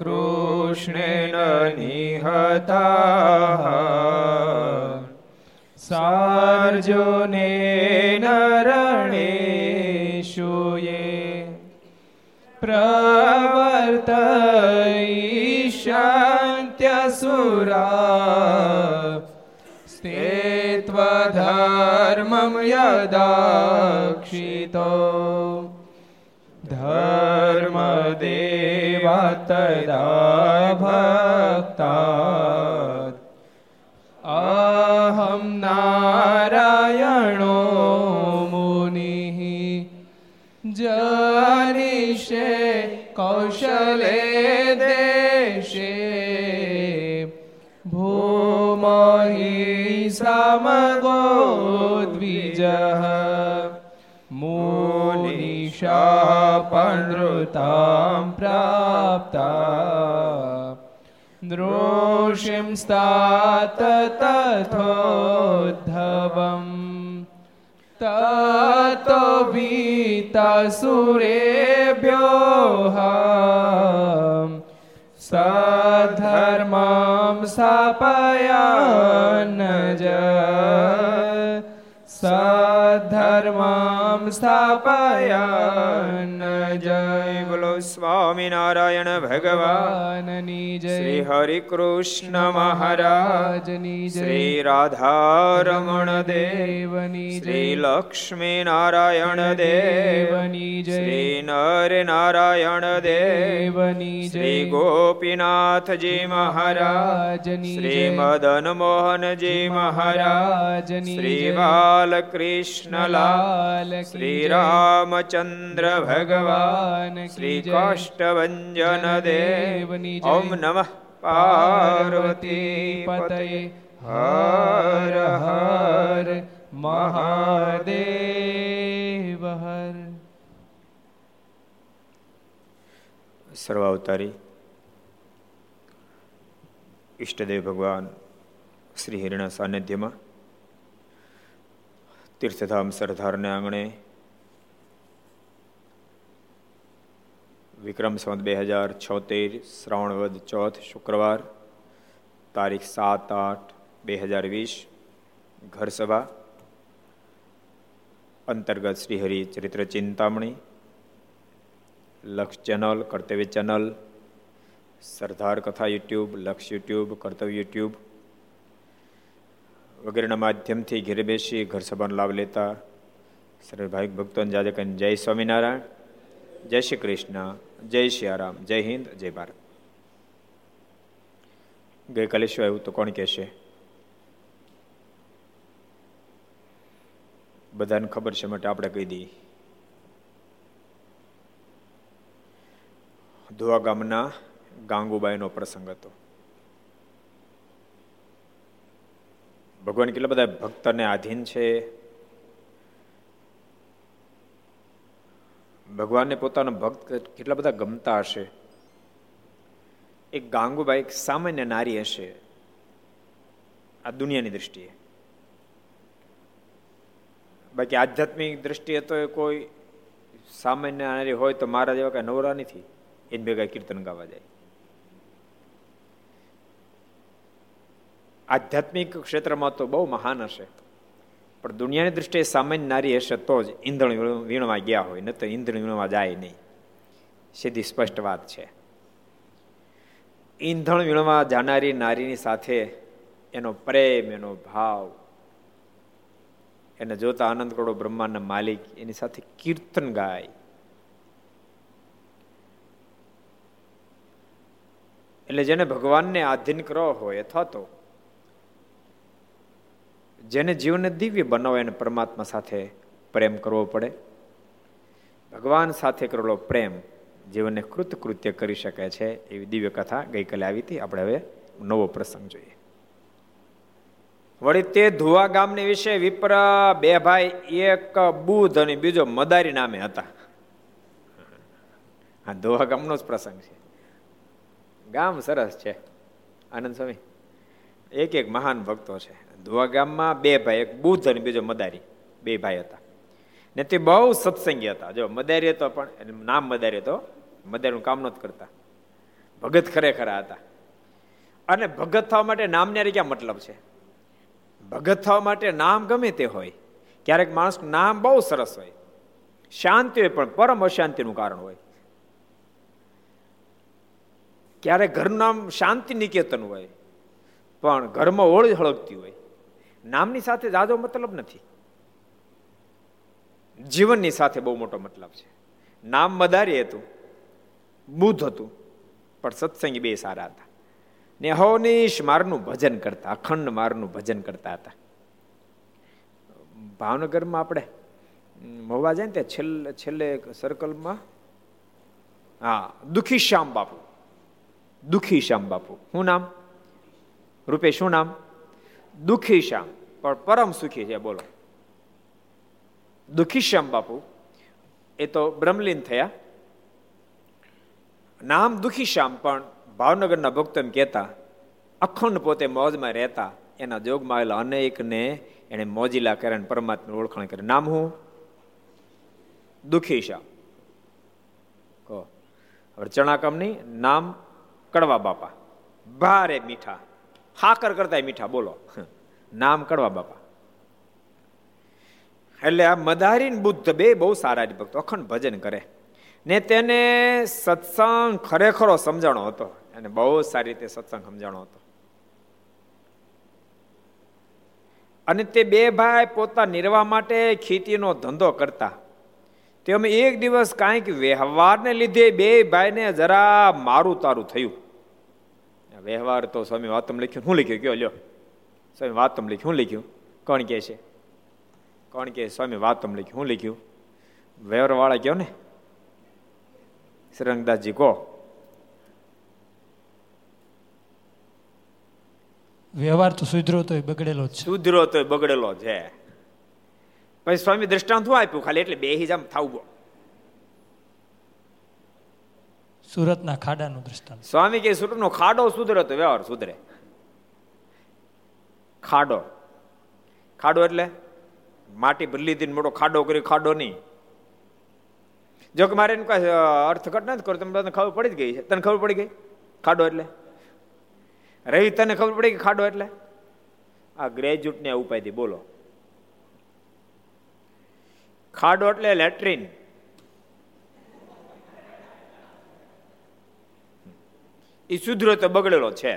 કૃષ્ણેન નિહતા સાર્જોને નરણેશુએ પ્રવર્ત ઈશાંત્યસુરા સ્તે ત્વધર્મમ યદાક્ષિતો तदा भक्ता अहं नारायणो मुनिः जनिषे कौशले देशे भूमहि समगो द्विजः नृतां प्राप्ता नृषिं स्तात तथोद्धवम् ततो वीतसुरेभ्योः स धर्मां सपयानज स धर्मा સ્થાપયાન જય બોલો સ્વામિનારાયણ ભગવાનની જય શ્રી હરિ કૃષ્ણ મહારાજની શ્રી રાધારમણ દેવ દેવની શ્રી લક્ષ્મી નારાયણ દેવ દેવની જય શ્રી નર નારાયણ દેવ દેવની શ્રી ગોપીનાથજી મહારાજની શ્રી મદન મોહનજી મહારાજની શ્રી બાલકૃષ્ણલાલ શ્રી. રામચંદ્ર ભગવાન શ્રી કાષ્ટભન દેવની. ઓમ નમઃ પાર્વતી પતય હર હર મહાદેવ હર સર્વાવતારી ઈષ્ટદેવ ભગવાન શ્રી હિરણા સાનિધ્યમાં તીર્થધામ સરદારને આંગણે વિક્રમ સંવત બે હજાર છોતેર શ્રાવણ વદ ચોથ, શુક્રવાર, તારીખ સાત આઠ બે હજાર વીસ, ઘરસભા, અંતર્ગત શ્રીહરિ ચરિત્ર ચિંતામણી, લક્ષ ચેનલ, કર્તવ્ય ચેનલ, સરદાર કથા યુટ્યુબ, લક્ષ યુટ્યુબ, કર્તવ્ય યુટ્યુબ વગેરેના માધ્યમથી ઘેરે બેસી ઘર સભાનો લાભ લેતા સર્વે ભાવિક ભક્તોને જાજે કહીને જય સ્વામિનારાયણ, જય શ્રી કૃષ્ણ, જય શ્રી આરામ જય હિન્દ, જય ભારત. ગઈકાલે શું આવ્યું તો કોણ કહેશે? બધાને ખબર છે માટે આપણે કહી દઈએ. ધોવા ગામના ગાંગુબાઈનો પ્રસંગ હતો. ભગવાન કેટલા બધા ભક્તને આધીન છે? ભગવાનને પોતાનો ભક્ત કેટલા બધા ગમતા હશે? એક ગાંગુબાઈ, એક સામાન્ય નારી હશે આ દુનિયાની દ્રષ્ટિએ. બાકી આધ્યાત્મિક દ્રષ્ટિએ તો કોઈ સામાન્ય નારી હોય તો મારા જેવા કઈ નવરા નથી. એને ભેગા કીર્તન ગાવા જાય. આધ્યાત્મિક ક્ષેત્રમાં તો બહુ મહાન હશે. પણ દુનિયાની દૃષ્ટિએ સામાન્ય નારી હશે તો જ ઈંધણ વીણવા ગયા હોય ન તો ઈંધણ વીણવા જાય નહીં. સીધી સ્પષ્ટ વાત છે. ઈંધણ વીણવા જાનારી નારીની સાથે એનો પ્રેમ, એનો ભાવ, એને જોતા આનંદ કરોડો બ્રહ્માંડના માલિક, એની સાથે કીર્તન ગાય. એટલે જેને ભગવાનને આધીન કરવો હોય અથવા તો જેને જીવનને દિવ્ય બનાવો એને પરમાત્મા સાથે પ્રેમ કરવો પડે. ભગવાન સાથે કરેલો પ્રેમ જીવનને કૃતકૃત્ય કરી શકે છે એવી દિવ્ય કથા ગઈકાલે આવી હતી. આપણે હવે નવો પ્રસંગ જોઈએ. વળી તે ધુવા ગામની વિશે વિપ્ર બે ભાઈ, એક બુધ અને બીજો મદારી નામે હતા. હા, ધુવા ગામનો જ પ્રસંગ છે. ગામ સરસ છે. આનંદ સ્વામી. એક એક મહાન ભક્તો છે. ધોવા ગામમાં બે ભાઈ, એક બુદ્ધ અને બીજો મદારી. બે ભાઈ હતા. ને તે બહુ સત્સંગી હતા. જો મદારી હતો પણ નામ મદારી હતો, મદારીનું કામ નહોતું કરતા. ભગત ખરેખર હતા. અને ભગત થવા માટે નામની ક્યાં મતલબ છે? ભગત થવા માટે નામ ગમે તે હોય. ક્યારેક માણસ નામ બહુ સરસ હોય. શાંતિ હોય પણ પરમ અશાંતિનું કારણ હોય. ક્યારેક ઘરનું નામ શાંતિ નિકેતન હોય. પણ ઘરમાં ઓળી હળગતી હોય. નામની સાથે જાજો મતલબ નથી. જીવનની સાથે બહુ મોટો મતલબ છે. નામ મદારી હતું, બુદ્ધ હતું, પણ સત્સંગી બે સારા હતા. ને હવનીશ મારનું ભજન કરતા, અખંડ મારનું ભજન કરતા હતા. ભાવનગરમાં આપણે મહુવા જાય ને ત્યાં છેલ્લે છેલ્લે સર્કલમાં હા, દુખી શ્યામ બાપુ. દુખી શ્યામ બાપુ. શું નામ? રૂપે શું નામ? દુઃખી શ્યામ. પણ પરમ સુખી છે, બોલો. દુઃખી શ્યામ બાપુ, એ તો બ્રહ્મલીન થયા. નામ દુઃખી શ્યામ, પણ ભાવનગરના ભક્તો એમ કહેતા, અખંડ પોતે મોજમાં રહેતા, એના જોગમાં આવેલા અનેકને એને મોજીલા કરે પરમાત્મા ઓળખાણ કરી. નામ હું? દુઃખી શ્યામ. કહો. હવે ચણા કમની નામ કડવા બાપા. ભારે મીઠા. હાકર કરતા મીઠા, બોલો. નામ કડવા બાપા. એટલે આ મદારીન બુદ્ધ બે બહુ સારા ભક્તો, અખંડ ભજન કરે. ને તેને સત્સંગ ખરેખરો સમજાણો હતો. અને બહુ સારી રીતે સત્સંગ સમજાણો હતો. અને તે બે ભાઈ પોતા નિર્વાહ માટે ખેતીનો ધંધો કરતા. તે અમે એક દિવસ કાંઈક વ્યવહારને લીધે બે ભાઈને જરા મારું તારું થયું. વ્યવહાર તો સ્વામી વાતમ લખ્યું શું લખ્યું? કયો લ્યો? સ્વામી વાતમ લખ્યું શું લખ્યું? કોણ કે છે? કોણ કે સ્વામી વાતમ લખ્યું શું લખ્યું? વ્યવહાર વાળા કયો ને? શ્રીરંગદાસજી કહો. વ્યવહાર તો સુધરો તો બગડેલો છે. સુધરો તો બગડેલો છે. પછી સ્વામી દ્રષ્ટાંત શું આપ્યું? ખાલી એટલે બે આમ થાવું સુરતના ખાડાનું દ્રષ્ટાંત. સ્વામી કે સુરતનો ખાડો સુધરે તો વ્યવહાર સુધરે. ખાડો. ખાડો એટલે માટી બદલી દીને મોટો ખાડો કરી ખાડો નહીં. જો કે મારે એનું કઈ અર્થઘટ નથી કરો તને ખબર પડી જ ગઈ છે. તને ખબર પડી ગઈ? ખાડો એટલે? રવિ તને ખબર પડી ગઈ ખાડો એટલે? આ ગ્રેજ્યુએટને ઉપાયથી બોલો. ખાડો એટલે લેટ્રિન એ સુધરો તો બગડેલો છે.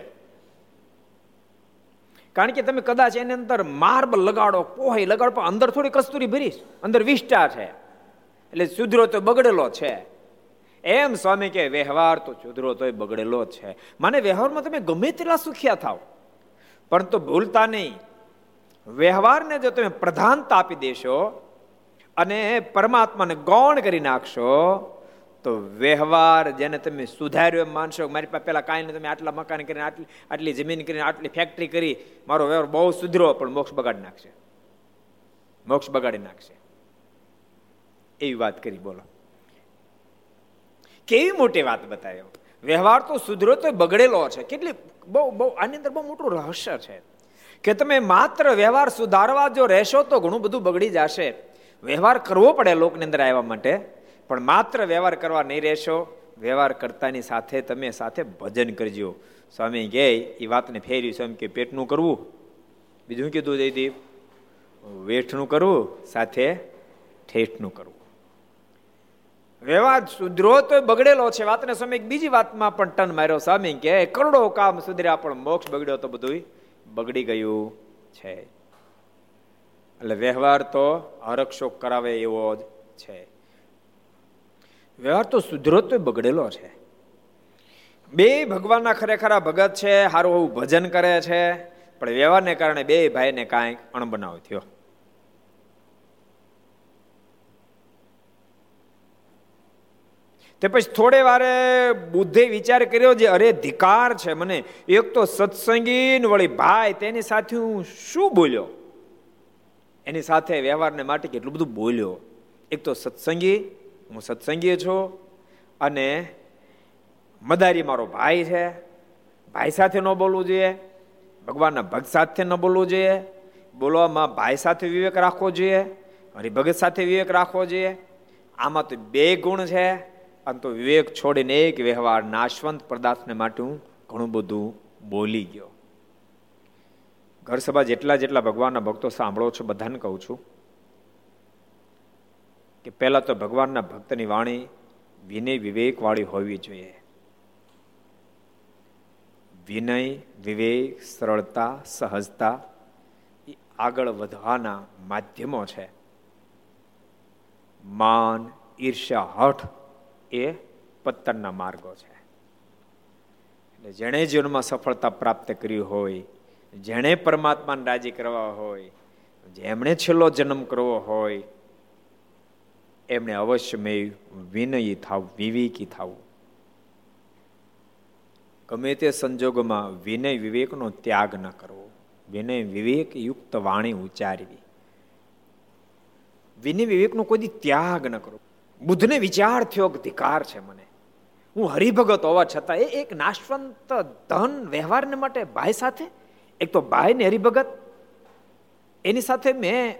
કારણ કે તમે કદાચ એની અંદર માર્બલ લગાડો, પોહી લગાડો, પણ અંદર થોડી કસ્તુરી ભરીશ, અંદર વિષ્ટા છે. એટલે સુધરો તો બગડેલો છે. એમ સ્વામી કે વ્યવહાર તો સુધરો તો બગડેલો છે. મને વ્યવહારમાં તમે ગમે તેટલા સુખ્યા થાવ પરંતુ ભૂલતા નહીં. વ્યવહારને જો તમે પ્રધાનતા આપી દેશો અને પરમાત્માને ગૌણ કરી નાખશો તો વ્યવહાર જેને તમે સુધાર્યો એમ માનશો, મારી પાસે પેલા કાંઈ નહીં તમે આટલા મકાન કરીને આટલી આટલી જમીન કરીને આટલી ફેક્ટરી કરી, મારો વ્યવહાર બહુ સુધરો, પણ મોક્ષ બગાડી નાખશે. મોક્ષ બગાડી નાખશે. એવી વાત કરી, બોલો. કેવી મોટી વાત બતાવ્યો વ્યવહાર તો સુધરો તો બગડેલો છે. કેટલી, બહુ બહુ, આની અંદર બહુ મોટું રહસ્ય છે. કે તમે માત્ર વ્યવહાર સુધારવા જો રહેશો તો ઘણું બધું બગડી જશે. વ્યવહાર કરવો પડે લોકની અંદર આવવા માટે. પણ માત્ર વ્યવહાર કરવા નહીં રહેશો, વ્યવહાર કરતાની સાથે તમે સાથે ભજન કરજો. સ્વામી કહે એ વાતને ફેરી સ્વામી કે, પેટનું કરવું. બીજું કીધું જયદીપ? વેઠનું કરવું, સાથે ઠેઠનું કરવું. વ્યવહાર સુધરો તો બગડેલો છે. વાતને સમય બીજી વાતમાં પણ ટન માર્યો. સ્વામી કે કરોડો કામ સુધર્યા, પણ મોક્ષ બગડ્યો તો બધું બગડી ગયું છે. એટલે વ્યવહાર તો હરક્ષોક કરાવે એવો જ છે. વ્યવહાર તો સુધરો તો બગડેલો છે. બે ભગવાનના ખરેખરા ભગત છે સારું એવું ભજન કરે છે, પણ વ્યવહારને કારણે બે ભાઈને કાંઈક અણબનાવ થયો. તે પછી થોડે વારે બુદ્ધે વિચાર કર્યો જે અરે ધિકાર છે મને, એક તો સત્સંગીન વળી ભાઈ, તેની સાથે હું શું બોલ્યો? એની સાથે વ્યવહારને માટે કેટલું બધું બોલ્યો? એક તો સત્સંગી હું સત્સંગી છું અને મદારી મારો ભાઈ છે. ભાઈ સાથે ન બોલવું જોઈએ. ભગવાનના ભક્ત સાથે ન બોલવું જોઈએ. બોલવામાં ભાઈ સાથે વિવેક રાખવો જોઈએ. હરિભગત સાથે વિવેક રાખવો જોઈએ. આમાં તો બે ગુણ છે. અને તો વિવેક છોડીને એક વ્યવહાર નાશવંત પદાર્થને માટે હું ઘણું બધું બોલી ગયો. ઘર સભા જેટલા જેટલા ભગવાનના ભક્તો સાંભળો છો, બધાને કહું છું કે પહેલાં તો ભગવાનના ભક્તની વાણી વિનય વિવેકવાળી હોવી જોઈએ. વિનય, વિવેક, સરળતા, સહજતા એ આગળ વધવાના માધ્યમો છે. માન, ઈર્ષ્યા, હઠ એ પત્તનના માર્ગો છે. એટલે જેણે જીવનમાં સફળતા પ્રાપ્ત કરી હોય, જેણે પરમાત્માને રાજી કરવા હોય, જેમણે છેલ્લો જન્મ કરવો હોય એમણે અવશ્યમય વિનયી થાવ, વિવેકી થાવું. ગમે તે સંજોગોમાં વિનય વિવેકનો ત્યાગ ન કરવો. વિનય વિવેક યુક્ત વાણી ઉચ્ચારવી. વિનય વિવેકનો કોઈ ત્યાગ ન કરો બુદ્ધને વિચાર થયો અધિકાર છે મને. હું હરિભગત હોવા છતાં એ એક નાશવંત ધન વ્યવહારને માટે ભાઈ સાથે, એક તો ભાઈ ને હરિભગત, એની સાથે મેં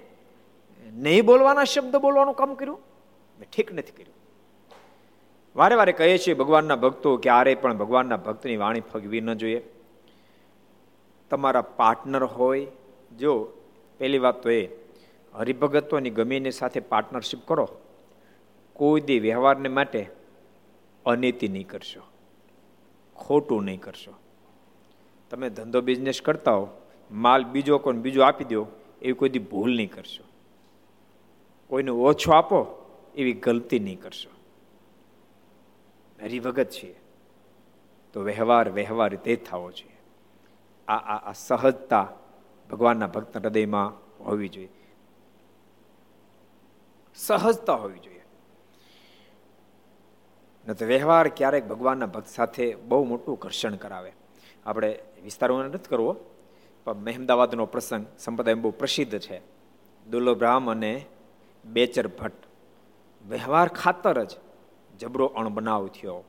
નહીં બોલવાના શબ્દ બોલવાનું કામ કર્યું. મેં ઠીક નથી કર્યું. વારે વારે કહીએ છીએ ભગવાનના ભક્તો ક્યારેય પણ ભગવાનના ભક્તની વાણી ફગવી ન જોઈએ. તમારા પાર્ટનર હોય. જો, પહેલી વાત તો એ, હરિભગતોની ગમીની સાથે પાર્ટનરશિપ કરો. કોઈ દી વ્યવહારને માટે અનીતિ નહીં કરશો. ખોટું નહીં કરશો. તમે ધંધો બિઝનેસ કરતા હો, માલ બીજો કોને બીજો આપી દો, એવી કોઈ દી ભૂલ નહીં કરશો. કોઈને ઓછો આપો એવી ગલતી નહીં કરશો. હરિભગત છીએ તો વ્યવહાર વ્યવહાર રીતે થવો જોઈએ. આ આ આ સહજતા ભગવાનના ભક્ત હૃદયમાં હોવી જોઈએ. સહજતા હોવી જોઈએ. ન તો વ્યવહાર ક્યારેક ભગવાનના ભક્ત સાથે બહુ મોટું ઘર્ષણ કરાવે. આપણે વિસ્તારમાં નથી કરવો, પણ મહેમદાવાદનો પ્રસંગ સંપ્રદાય બહુ પ્રસિદ્ધ છે. દુર્લભરામ અને બેચર ભટ્ટ વ્યવહાર ખાતર જ જબરો અણબનાવ થયો.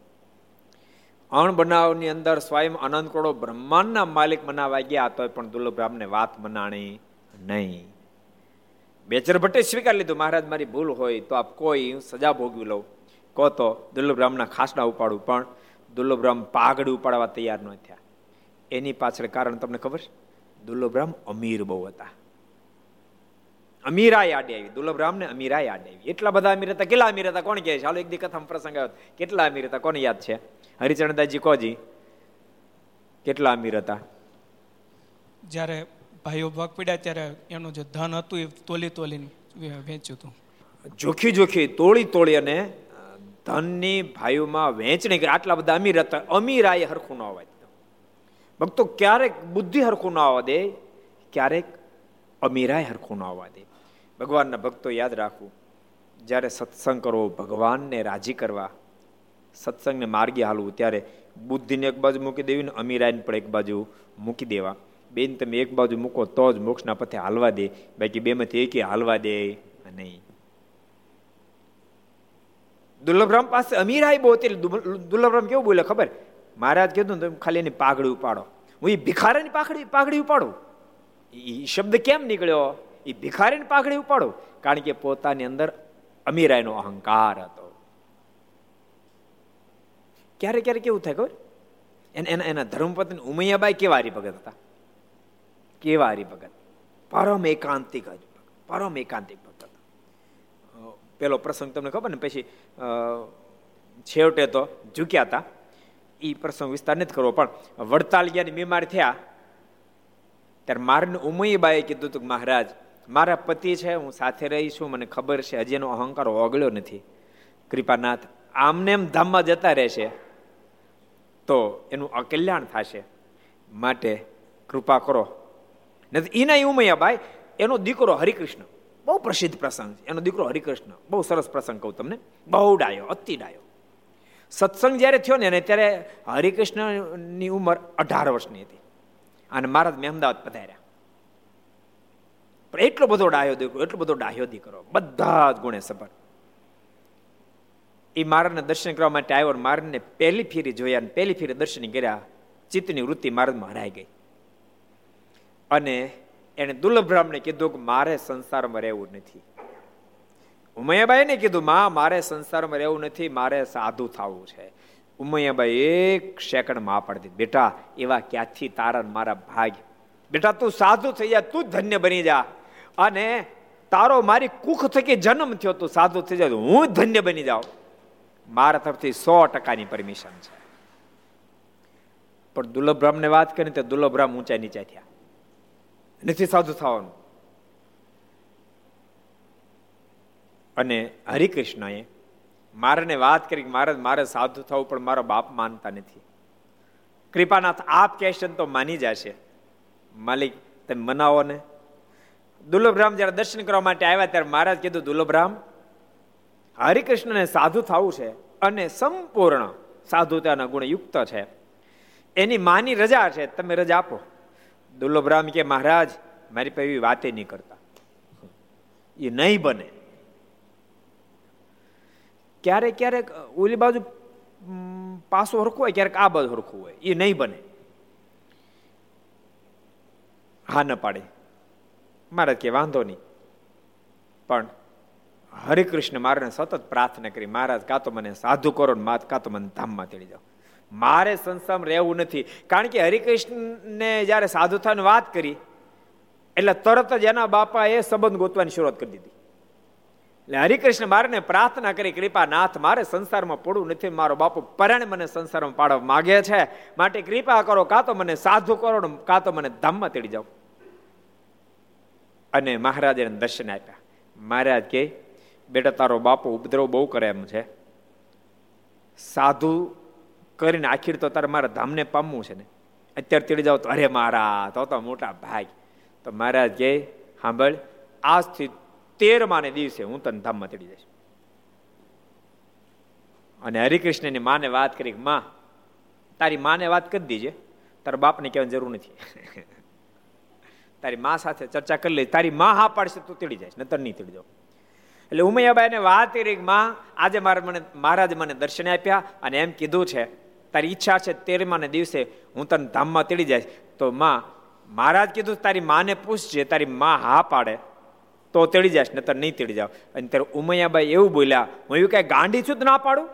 અણબનાવની અંદર સ્વયં અનંત કરોડો બ્રહ્માંડના માલિક બનાવા ગયા તો પણ દુર્લભરામને વાત મનાણી નહીં. બેચર ભટ્ટે સ્વીકાર લીધું, મહારાજ, મારી ભૂલ હોય તો આપ કોઈ સજા ભોગવી લઉં. કહો તો દુર્લભરામના ખાસડા ઉપાડું, પણ દુર્લભરામ પાઘડી ઉપાડવા તૈયાર ન થયા. એની પાછળ કારણ તમને ખબર? છે દુર્લભરામ અમીર બહુ હતા. અમીરા આડે આવી. દુર્લભરામ ને અમીરાય આડે આવી. એટલા બધા અમીર હતા. કેટલા અમીર હતા? કોણ કહે છે? હાલો એક દી પ્રસંગ આવ્યો. કેટલા અમીર હતા? કોને યાદ છે? હરિચરણદાસજી કોજી? કેટલા અમીર હતા? જ્યારે ભાઈઓ ભાગ પડ્યા ત્યારે એનું જે ધન હતું એ તોલી તોલીને વેચ્યું હતું. જોખી જોખી તોળી તોળી અને ધનની ભાઈઓમાં વેચણી કરી. આટલા બધા અમીર હતા. અમીરાય હરખું ન હોય ભક્તો ક્યારેક બુદ્ધિ હરખું ન આવવા દે ક્યારેક અમીરાય હરખું ન આવવા દે. ભગવાનના ભક્તો યાદ રાખવું. જ્યારે સત્સંગ કરવો, ભગવાનને રાજી કરવા, સત્સંગને માર્ગે હાલવું, ત્યારે બુદ્ધિને એક બાજુ મૂકી દેવી ને અમીરાયને પણ એક બાજુ મૂકી દેવા. બેન, તમે એક બાજુ મૂકો તો જ મોક્ષના પથે હાલવા દે. બાકી બેમાંથી એકે હાલવા દે નહીં. દુર્લભરામ પાસે અમીરાય બહુ હતી દુર્લભરામ કેવું બોલે ખબર? મહારાજ કીધું તમે ખાલી એની પાઘડી ઉપાડો. હું એ ભિખારાની પાઘડી પાઘડી ઉપાડું? એ શબ્દ કેમ નીકળ્યો? એ ભિખારીને પાઘડી ઉપાડો, કારણ કે પોતાની અંદર અમીરાયનો અહંકાર હતો. ક્યારે ક્યારે કેવું થાય ખબર? એના એના ધર્મપત્ની ઉમૈયાબાઈ કેવા હરિભગત હતા. કેવા હરિભગત પરમ એકાંતિક પરમ એકાંતિક ભક્ત હતા. પેલો પ્રસંગ તમને ખબર ને? પછી છેવટે તો ઝૂક્યા હતા. એ પ્રસંગ વિસ્તાર નથી કરવો, પણ વડતાલ ગયા બીમાર થયા. ત્યારે મારને ઉમૈયાબાઈએ કીધું હતું મહારાજ મારા પતિ છે, હું સાથે રહીશું મને ખબર છે, હજી એનો અહંકાર ઓગળ્યો નથી. કૃપાનાથ, આમને એમ ધામમાં જતા રહેશે તો એનું અકલ્યાણ થશે. માટે કૃપા કરો. નથી એના ઉમૈયાબાઈ એનો દીકરો હરિકૃષ્ણ. બહુ પ્રસિદ્ધ પ્રસંગ છે. એનો દીકરો હરિકૃષ્ણ. બહુ સરસ પ્રસંગ કહું તમને. બહુ ડાયો અતિ ડાયો સત્સંગ જ્યારે થયો ને ત્યારે હરિકૃષ્ણની ઉંમર અઢાર વર્ષની હતી. અને મહારાજ મેં અમદાવાદ પધાર્યા. પણ એટલો બધો ડાયો દીકરો, એટલો બધો ડાહ્યો દીકરો, બધા જ ગુણે સભર. એ મારને દર્શન કરવા માટે આવ્યો મારને પહેલી ફેરી જોયા પહેલી ફેરી દર્શન કર્યા, ચિત્તની વૃત્તિ મારામાં હરાઈ ગઈ. અને એને દુર્લભરામને કીધું કે મારે સંસારમાં રહેવું નથી. ઉમૈયાબાઈને કીધું, માં, મારે સંસારમાં રહેવું નથી, મારે સાધુ થવું છે. ઉમૈયાબાઈ એક સેકન્ડમાં પાડી બેટા, એવા ક્યાંથી તારા મારા ભાગ બેટા, તું સાધુ થઈ જા, તું ધન્ય બની જા. અને તારો મારી કુખ થકી જન્મ થયો તો સાધુ થઈ જાય હું ધન્ય બની જાઉં. મારા તરફથી સો ટકાની પરમિશન છે. પણ દુર્લભરામને વાત કરી તો દુર્લભરામ ઊંચા નીચા થયા. નથી સાધુ થવાનું. અને હરિકૃષ્ણએ મારાને વાત કરી મારે મારે સાધુ થવું પણ મારો બાપ માનતા નથી. કૃપાનાથ, આપ કહેશે તો માની જશે. માલિક, તમે મનાવો ને. દુર્લભરામ જયારે દર્શન કરવા માટે આવ્યા ત્યારે મહારાજ કીધું, દુર્લભરામ, હરિકૃષ્ણને સાધુ થવું છે અને સંપૂર્ણ સાધુતાના ગુણ યુક્ત છે. એની માની રજા છે, તમે રજા આપો. દુર્લભરામ કે મહારાજ, મારી પાસે વાતે નહીં કરતા. એ નહીં બને. ક્યારેક ક્યારેક ઓલી બાજુ પાસો હરખું હોય, ક્યારેક આ બાજુ હરખું હોય. એ નહીં બને. હા, ન પાડે. મહારાજ કે વાંધો નહીં. પણ હરિકૃષ્ણ મારે સતત પ્રાર્થના કરી, મહારાજ, કાં તો મને સાધુ કરો ને કાં તો મને ધામમાં તેડી જાઓ. મારે સંસ્થામાં રહેવું નથી. કારણ કે હરિકૃષ્ણને જ્યારે સાધુ થવાની વાત કરી, એટલે તરત જ એના બાપા એ સંબંધ ગોતવાની શરૂઆત કરી દીધી. એટલે હરિકૃષ્ણ મારે પ્રાર્થના કરી કૃપા નાથ મારે સંસારમાં પડવું નથી. મારો બાપુ પરણ મને સંસારમાં પાડવા માગે છે. માટે કૃપા કરો, કાં તો મને સાધુ કરો કાં તો મને ધામમાં તેડી જાઓ. અને મહારાજે દર્શન આપ્યા. મહારાજ કે બેટા, તારો બાપુ ઉપદ્રવ બહુ કરે એમ છે. સાધુ કરીને આખીર તો તારે મારા ધામને પામવું છે ને. અત્યારે તેડી જાઓ તો, અરે મારા તો તો મોટા ભાઈ. તો મહારાજ કે સાંભળ આજથી તેરમાને દિવસે હું તને ધામમાં તેડી જઈશ અને હરિકૃષ્ણની માને વાત કરી માં, તારી માને વાત કરી દીજે. તારા બાપને કહેવાની જરૂર નથી. તારી મા સાથે ચર્ચા કરી લે તારી મા હા પાડશે તું તીડી જાય નતર નહીં તેડી જાવ એટલે ઉમૈયાબાઈને વાત કરી માં, આજે મારા મને, મહારાજ મને દર્શન આપ્યા અને એમ કીધું છે, તારી ઈચ્છા છે તેરમાને દિવસે હું તને ધામમાં તેડી જાય તો માં, મહારાજ કીધું તારી માને પૂછજે તારી મા હા પાડે, તો તેડી જાય નતર નહીં તેડી જાવ. અને ત્યારે ઉમૈયાબાઈ એવું બોલ્યા, હું એવું કઈ ગાંડી છું ના પાડું?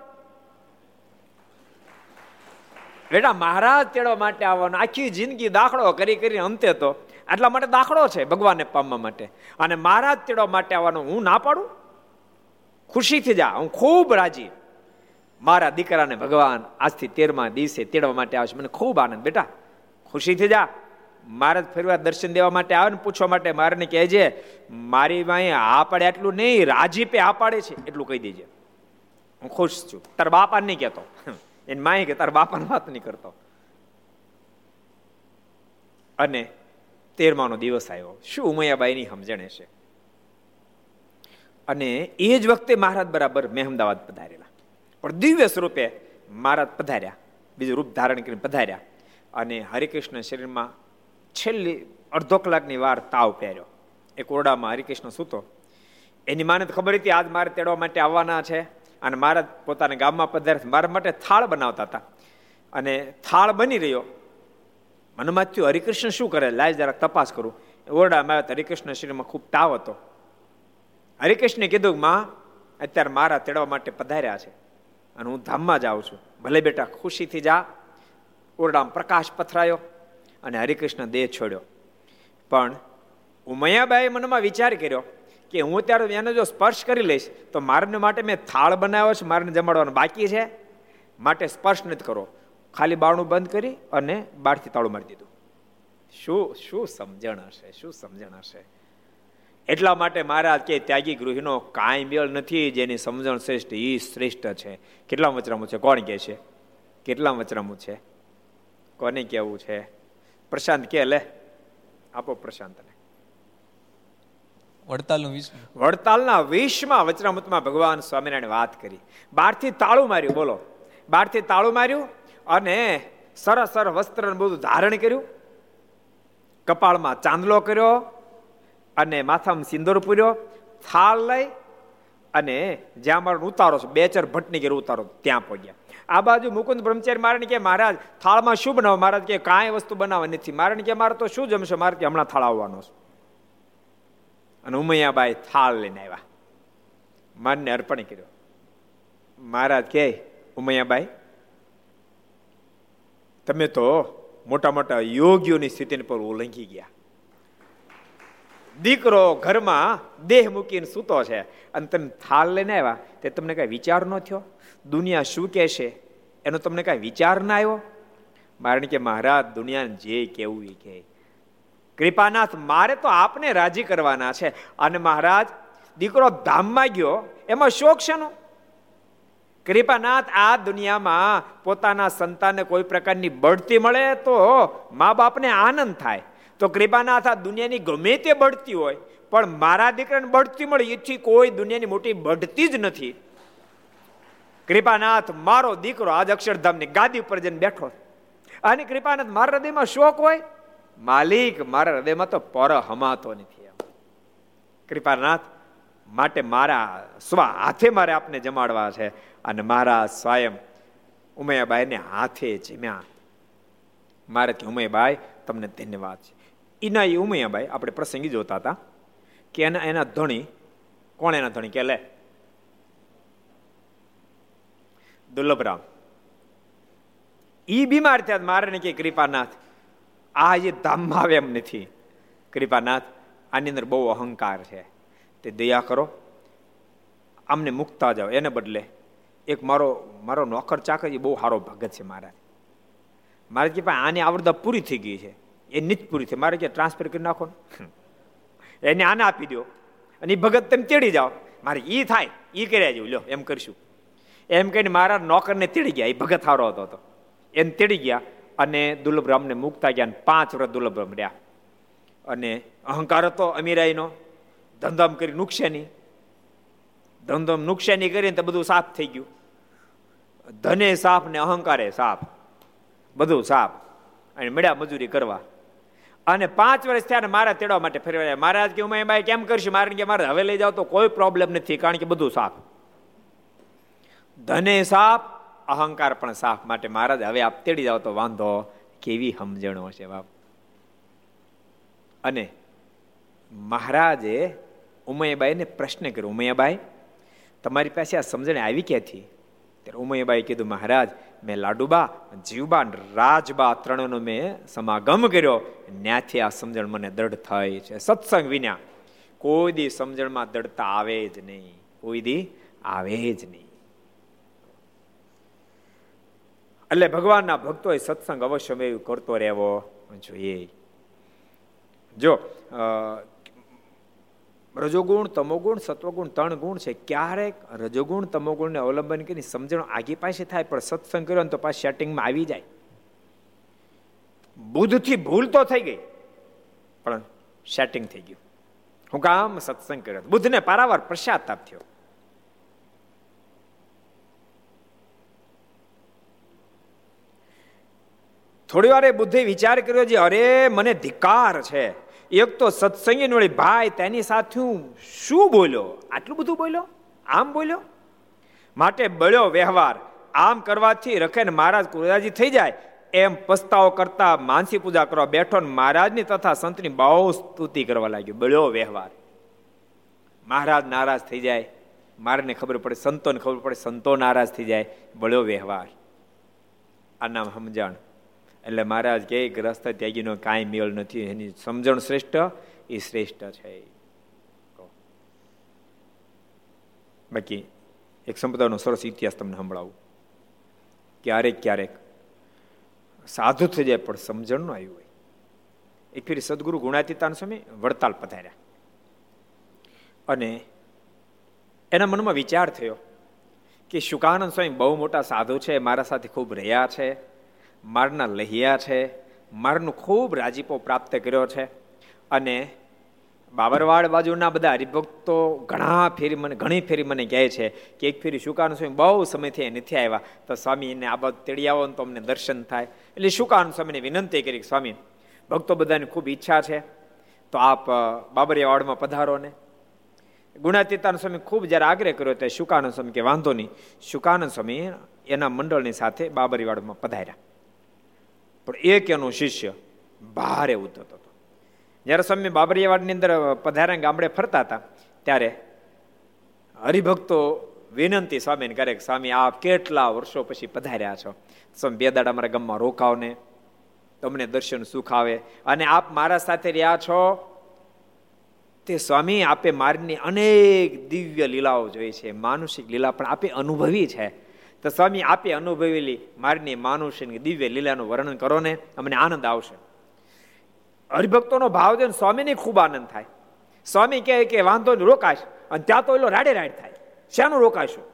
બેટા, મહારાજ તેડવા માટે આવવાનો, આખી જિંદગી દાખલો કરી કરીને અંતે તો આટલા માટે દાખલો છે ભગવાનને પામવા માટે. અને મહારાજ તેડવા માટે આવવાનું હું ના પાડું? ખુશીથી જા, હું ખૂબ રાજી. મારા દીકરાને ભગવાન આજથી તેરમા દિવસે તેડવા માટે આવશે મને ખૂબ આનંદ, બેટા. ખુશીથી જા. મારા ફેરવા દર્શન દેવા માટે આવે ને પૂછવા માટે મારે કહેજે મારી માએ આ પાડે એટલું નહીં રાજીપે આ પાડે છે. એટલું કહી દેજે. હું ખુશ છું. તાર બાપા નહીં કહેતો. એને માએ કે તાર બાપાની વાત નહીં કરતો. અને તેરમાનો દિવસ આવ્યો. શું ઉમૈયાબાઈની સમજણ છે અને એ જ વખતે મહારાજ બરાબર મેં અમદાવાદ પધારેલા. પણ દિવ્ય સ્વરૂપે મહારાજ પધાર્યા. બીજું રૂપ ધારણ કરીને પધાર્યા. અને હરિકૃષ્ણ શરીરમાં છેલ્લી અડધો કલાકની વાર તાવ પહેર્યો. એક ઓરડામાં હરિકૃષ્ણ સૂતો. એની માને ખબર હતી આજ મારે તેડવા માટે આવવાના છે. અને મારા પોતાના ગામમાં પધાર્યા. મારા માટે થાળ બનાવતા હતા. અને થાળ બની રહ્યો. મનમાં થયું હરિકૃષ્ણ શું કરે? લાય જરાક તપાસ કરું. ઓરડામાં આવ્યા હરિકૃષ્ણ શરીરમાં ખૂબ તાવ હતો. હરિકૃષ્ણે કીધું માં, અત્યારે મારા તેડવા માટે પધાર્યા છે અને હું ધામમાં જાઉં છું. ભલે બેટા, ખુશીથી જા. ઓરડામાં પ્રકાશ પથરાયો અને હરિકૃષ્ણ દેહ છોડ્યો. પણ ઉમૈયાબાઈ મનમાં વિચાર કર્યો કે, હું ત્યારે એને જો સ્પર્શ કરી લઈશ, તો મારને માટે મેં થાળ બનાવ્યો છે, મારને જમાડવાનો બાકી છે. માટે સ્પર્શ નથી કરો ખાલી બારણું બંધ કરી અને બારથી તાળું મારી દીધું. શું શું સમજણ હશે શું સમજણ હશે? એટલા માટે મહારાજ કે ત્યાગી ગૃહિનો કાંઈ મેળ નથી જેની સમજણ શ્રેષ્ઠ એ શ્રેષ્ઠ છે. કેટલા વચરામું છે? કોણ કે છે? કેટલા વચરામું છે? કોને કેવું છે? પ્રશાંત કે લે આપો પ્રશાંતને. વડતાલનું વીસમાં વચરામૃતમાં ભગવાન સ્વામિનારાયણ વાત કરી. બહારથી તાળું માર્યું બોલો. બહારથી તાળું માર્યું અને સરસ સરસ વસ્ત્ર બધું ધારણ કર્યું. કપાળમાં ચાંદલો કર્યો અને માથામાં સિંદૂર પૂર્યો. થાળ લઈ અને જ્યાં મારો ઉતારો છે, બે ચાર ભટ્ટની ઘેર ઉતારો, ત્યાં પહોંચ્યા. આ બાજુ મુકુંદ બ્રહ્મચારી મારે કે મહારાજ, થાળમાં શું બનાવો? મહારાજ કે કાંઈ વસ્તુ બનાવવા નથી. મારે કે મારે તો શું જમશે? મારે કે હમણાં થાળ આવવાનો છે. અને ઉમૈયાબાઈ થાળ લઈને આવ્યા. મનને અર્પણ કર્યો. મહારાજ કે ઉમૈયાબાઈ તમે તો મોટા મોટા યોગીઓની સ્થિતિને પર ઉલ્લંઘી ગયા. દીકરો ઘરમાં દેહ મૂકીને સૂતો છે અને તમે થાળ લઈને આવ્યા, તે તમને કઈ વિચાર ન થયો? દુનિયા શું કહેશે એનો તમને કઈ વિચાર ના આવ્યો? કારણ કે મહારાજ, દુનિયાને જે કેવું એ કહે. કૃપાનાથ, મારે તો આપને રાજી કરવાના છે. અને મહારાજ, દીકરો ધામમાં ગયો, એમાં શોખ છે કૃપાનાથ, આ દુનિયામાં પોતાના સંતાનને કોઈ પ્રકારની બઢતી મળે તો મા બાપને આનંદ થાય. તો કૃપાનાથ, આ દુનિયાની ગમે તે બઢતી હોય, પણ મારા દીકરાને બઢતી મળે, એથી કોઈ દુનિયાની મોટી બઢતી જ નથી. કૃપાનાથ, મારો દીકરો આજ અક્ષરધામની ગાદી ઉપર જઈને બેઠો અને કૃપાનાથ, મારા હૃદયમાં શોક હોય? માલિક, મારા હૃદયમાં તો પર હમાતો નથી કૃપાનાથ માટે મારા સ્વા હાથે મારે આપને જમાડવા છે અને મારા સ્વયં ઉમૈયાબાઈને હાથે જમ્યા. કે ઉમૈયાબાઈ, તમને ધન્યવાદ છે. એના એ ઉમૈયાબાઈ આપણે પ્રસંગી જોતા હતા કે એના એના ધણી, કોણ એના ધણી? કે લે. દુર્લભરામ. ઈ બીમાર થયા મારે કે કૃપાનાથ, આ જે ધામમાં આવે એમ નથી. કૃપાનાથ, આની અંદર બહુ અહંકાર છે. તે દયા કરો. આમને મુકતા જાઓ. એને બદલે એક મારો મારો નોકર ચાકર એ બહુ સારો ભગત છે મારા. મારે કે ભાઈ, આની આવડતા પૂરી થઈ ગઈ છે. એ નીચ પૂરી થઈ. મારે કે ટ્રાન્સફર કરી નાખો એને આને આપી દો અને એ ભગત તેમ તેડી જાઓ. મારે એ થાય. એ કર્યા જેવું. લ્યો, એમ કરશું. એમ કહીને મારા નોકરને તેડી ગયા. એ ભગત હારો હતો તો. એને તેડી ગયા અને દુર્લભરામને મૂકતા ગયા પાંચ વર્ષ દુર્લભરામ રહ્યા. અને અહંકાર હતો અમીરાઈનો. ધંધામ કરી નુકસાની ધંધોમ નુકસાની કરીને તો બધું સાફ થઈ ગયું. ધને સાફ ને અહંકારે સાફ. બધું સાફ. અને મળ્યા મજૂરી કરવા. અને પાંચ વર્ષ થયા મારા તેડવા માટે ફેરવા મહારાજ કે હું ભાઈ કેમ કરશું? મારે કે, મારે હવે લઈ જાઓ તો કોઈ પ્રોબ્લેમ નથી, કારણ કે બધું સાફ. ધને સાફ, અહંકાર પણ સાફ માટે મહારાજ, હવે આપ તેડી જાવ તો વાંધો કેવી સમજણો છે બાપ. અને મહારાજે ઉમયબાઈને પ્રશ્ન કર્યો, ઉમૈયાબાઈ, તમારી પાસે આ સમજણ આવી ક્યાંથી? ત્યારે ઉમૈયાબાઈ કીધું, મહારાજ, મેં લાડુબા, જીવબા રાજબા ત્રણનો મેં સમાગમ કર્યો ત્યાંથી આ સમજણ મને દૃઢ થઈ છે. સત્સંગ વિના કોઈ દી સમજણમાં દડતા આવે જ નહીં. કોઈ દી આવે જ નહીં. એટલે ભગવાનના ભક્તોએ સત્સંગ અવશ્ય કરતો રહેવો જોઈએ. જો રજોગુણ, તમોગુણ, સત્વગુણ ત્રણ ગુણ છે. ક્યારેક રજોગુણ, તમોગુણને અવલંબન કરીને સમજણ આગી પાસે થાય, પણ સત્સંગ કર્યો ને તો પાછું સેટિંગમાં આવી જાય. બુદ્ધથી ભૂલ તો થઈ ગઈ, પણ સેટિંગ થઈ ગયું. હું કામ સત્સંગ કર્યો. બુદ્ધને પારાવાર પશ્ચાતાપ થયો. થોડી વાર બુદ્ધે વિચાર કર્યો છે અરે, મને ધિકાર છે. એક તો સત્સંગી વળી ભાઈ તેની સાથે હું શું બોલ્યો? આટલું બધું બોલ્યો? આમ બોલ્યો? માટે બળ્યો વ્યવહાર. આમ કરવાથી રખે ને મહારાજ કુરાજી થઈ જાય. એમ પસ્તાવો કરતા માનસી પૂજા કરવા બેઠો ને મહારાજની તથા સંતની બહુ સ્તુતિ કરવા લાગ્યો. બળ્યો વ્યવહાર. મહારાજ નારાજ થઈ જાય. મારને ખબર પડે, સંતોને ખબર પડે, સંતો નારાજ થઈ જાય. બળ્યો વ્યવહાર. આ નામ સમજણ. એટલે મહારાજ કે ગ્રસ્ત ત્યાગીનો કાંઈ મેળ નથી, એની સમજણ શ્રેષ્ઠ, એ શ્રેષ્ઠ છે. બાકી એક સંપ્રદાયનો સરસ ઇતિહાસ તમને સંભળાવું. ક્યારેક ક્યારેક સાધુ થઈ જાય પણ સમજણ નો આવ્યું હોય. એક ફેરી સદગુરુ ગુણાતીતાન સ્વામી વડતાલ પધાર્યા. અને એના મનમાં વિચાર થયો કે શુકાનંદ સ્વામી બહુ મોટા સાધુ છે, મારા સાથે ખૂબ રહ્યા છે. મારના લહિયા છે, મારનું ખૂબ રાજીપો પ્રાપ્ત કર્યો છે. અને બાબરવાડ બાજુના બધા હરિભક્તો ઘણા ફેરી મને, ઘણી ફેરી મને કહે છે કે એક ફેરી શુકાન સ્વામી બહુ સમયથી નથી આવ્યા. તો સ્વામી એને આ બધ તેડી આવો તો અમને દર્શન થાય. એટલે શુકાન સ્વામીને વિનંતી કરી સ્વામી, ભક્તો બધાની ખૂબ ઈચ્છા છે. તો આપ બાબરિયાવાડમાં પધારો ને. ગુણાતીતાન સ્વામી ખૂબ જ્યારે આગ્રહ કર્યો ત્યારે શુકાનંદ સ્વામી કે વાંધો નહીં. શુકાનંદ સ્વામી એના મંડળની સાથે બાબરીવાડમાં પધાર્યા. પણ એક એનો શિષ્ય ભારે ઉદ્ધત હતો. જ્યારે સ્વામી બાબરિયાવાડની અંદર પધારા ગામડે ફરતા હતા, ત્યારે હરિભક્તો વિનંતી, સ્વામીને કરે કે સ્વામી, આપ કેટલા વર્ષો પછી પધાર્યા છો? સ્વામી, બે દાડા મારા ગામમાં રોકાવને, તમને દર્શન સુખ આવે, અને આપ મારા સાથે રહ્યા છો? તે સ્વામી આપે મારની અનેક દિવ્ય લીલાઓ જોઈ છે, માનુષિક લીલા પણ આપે અનુભવી છે. તો સ્વામી આપે અનુભવેલી મારની માનુષિક દિવ્ય લીલાનું વર્ણન કરો ને અમને આનંદ આવશે. હરિભક્તોનો ભાવ જોઈને સ્વામીને ખૂબ આનંદ થાય. સ્વામી કહે કે વાંધો રોકાશ. અને ત્યાં તો એલો રાડે રાડ થાય. શાનું રોકાશું?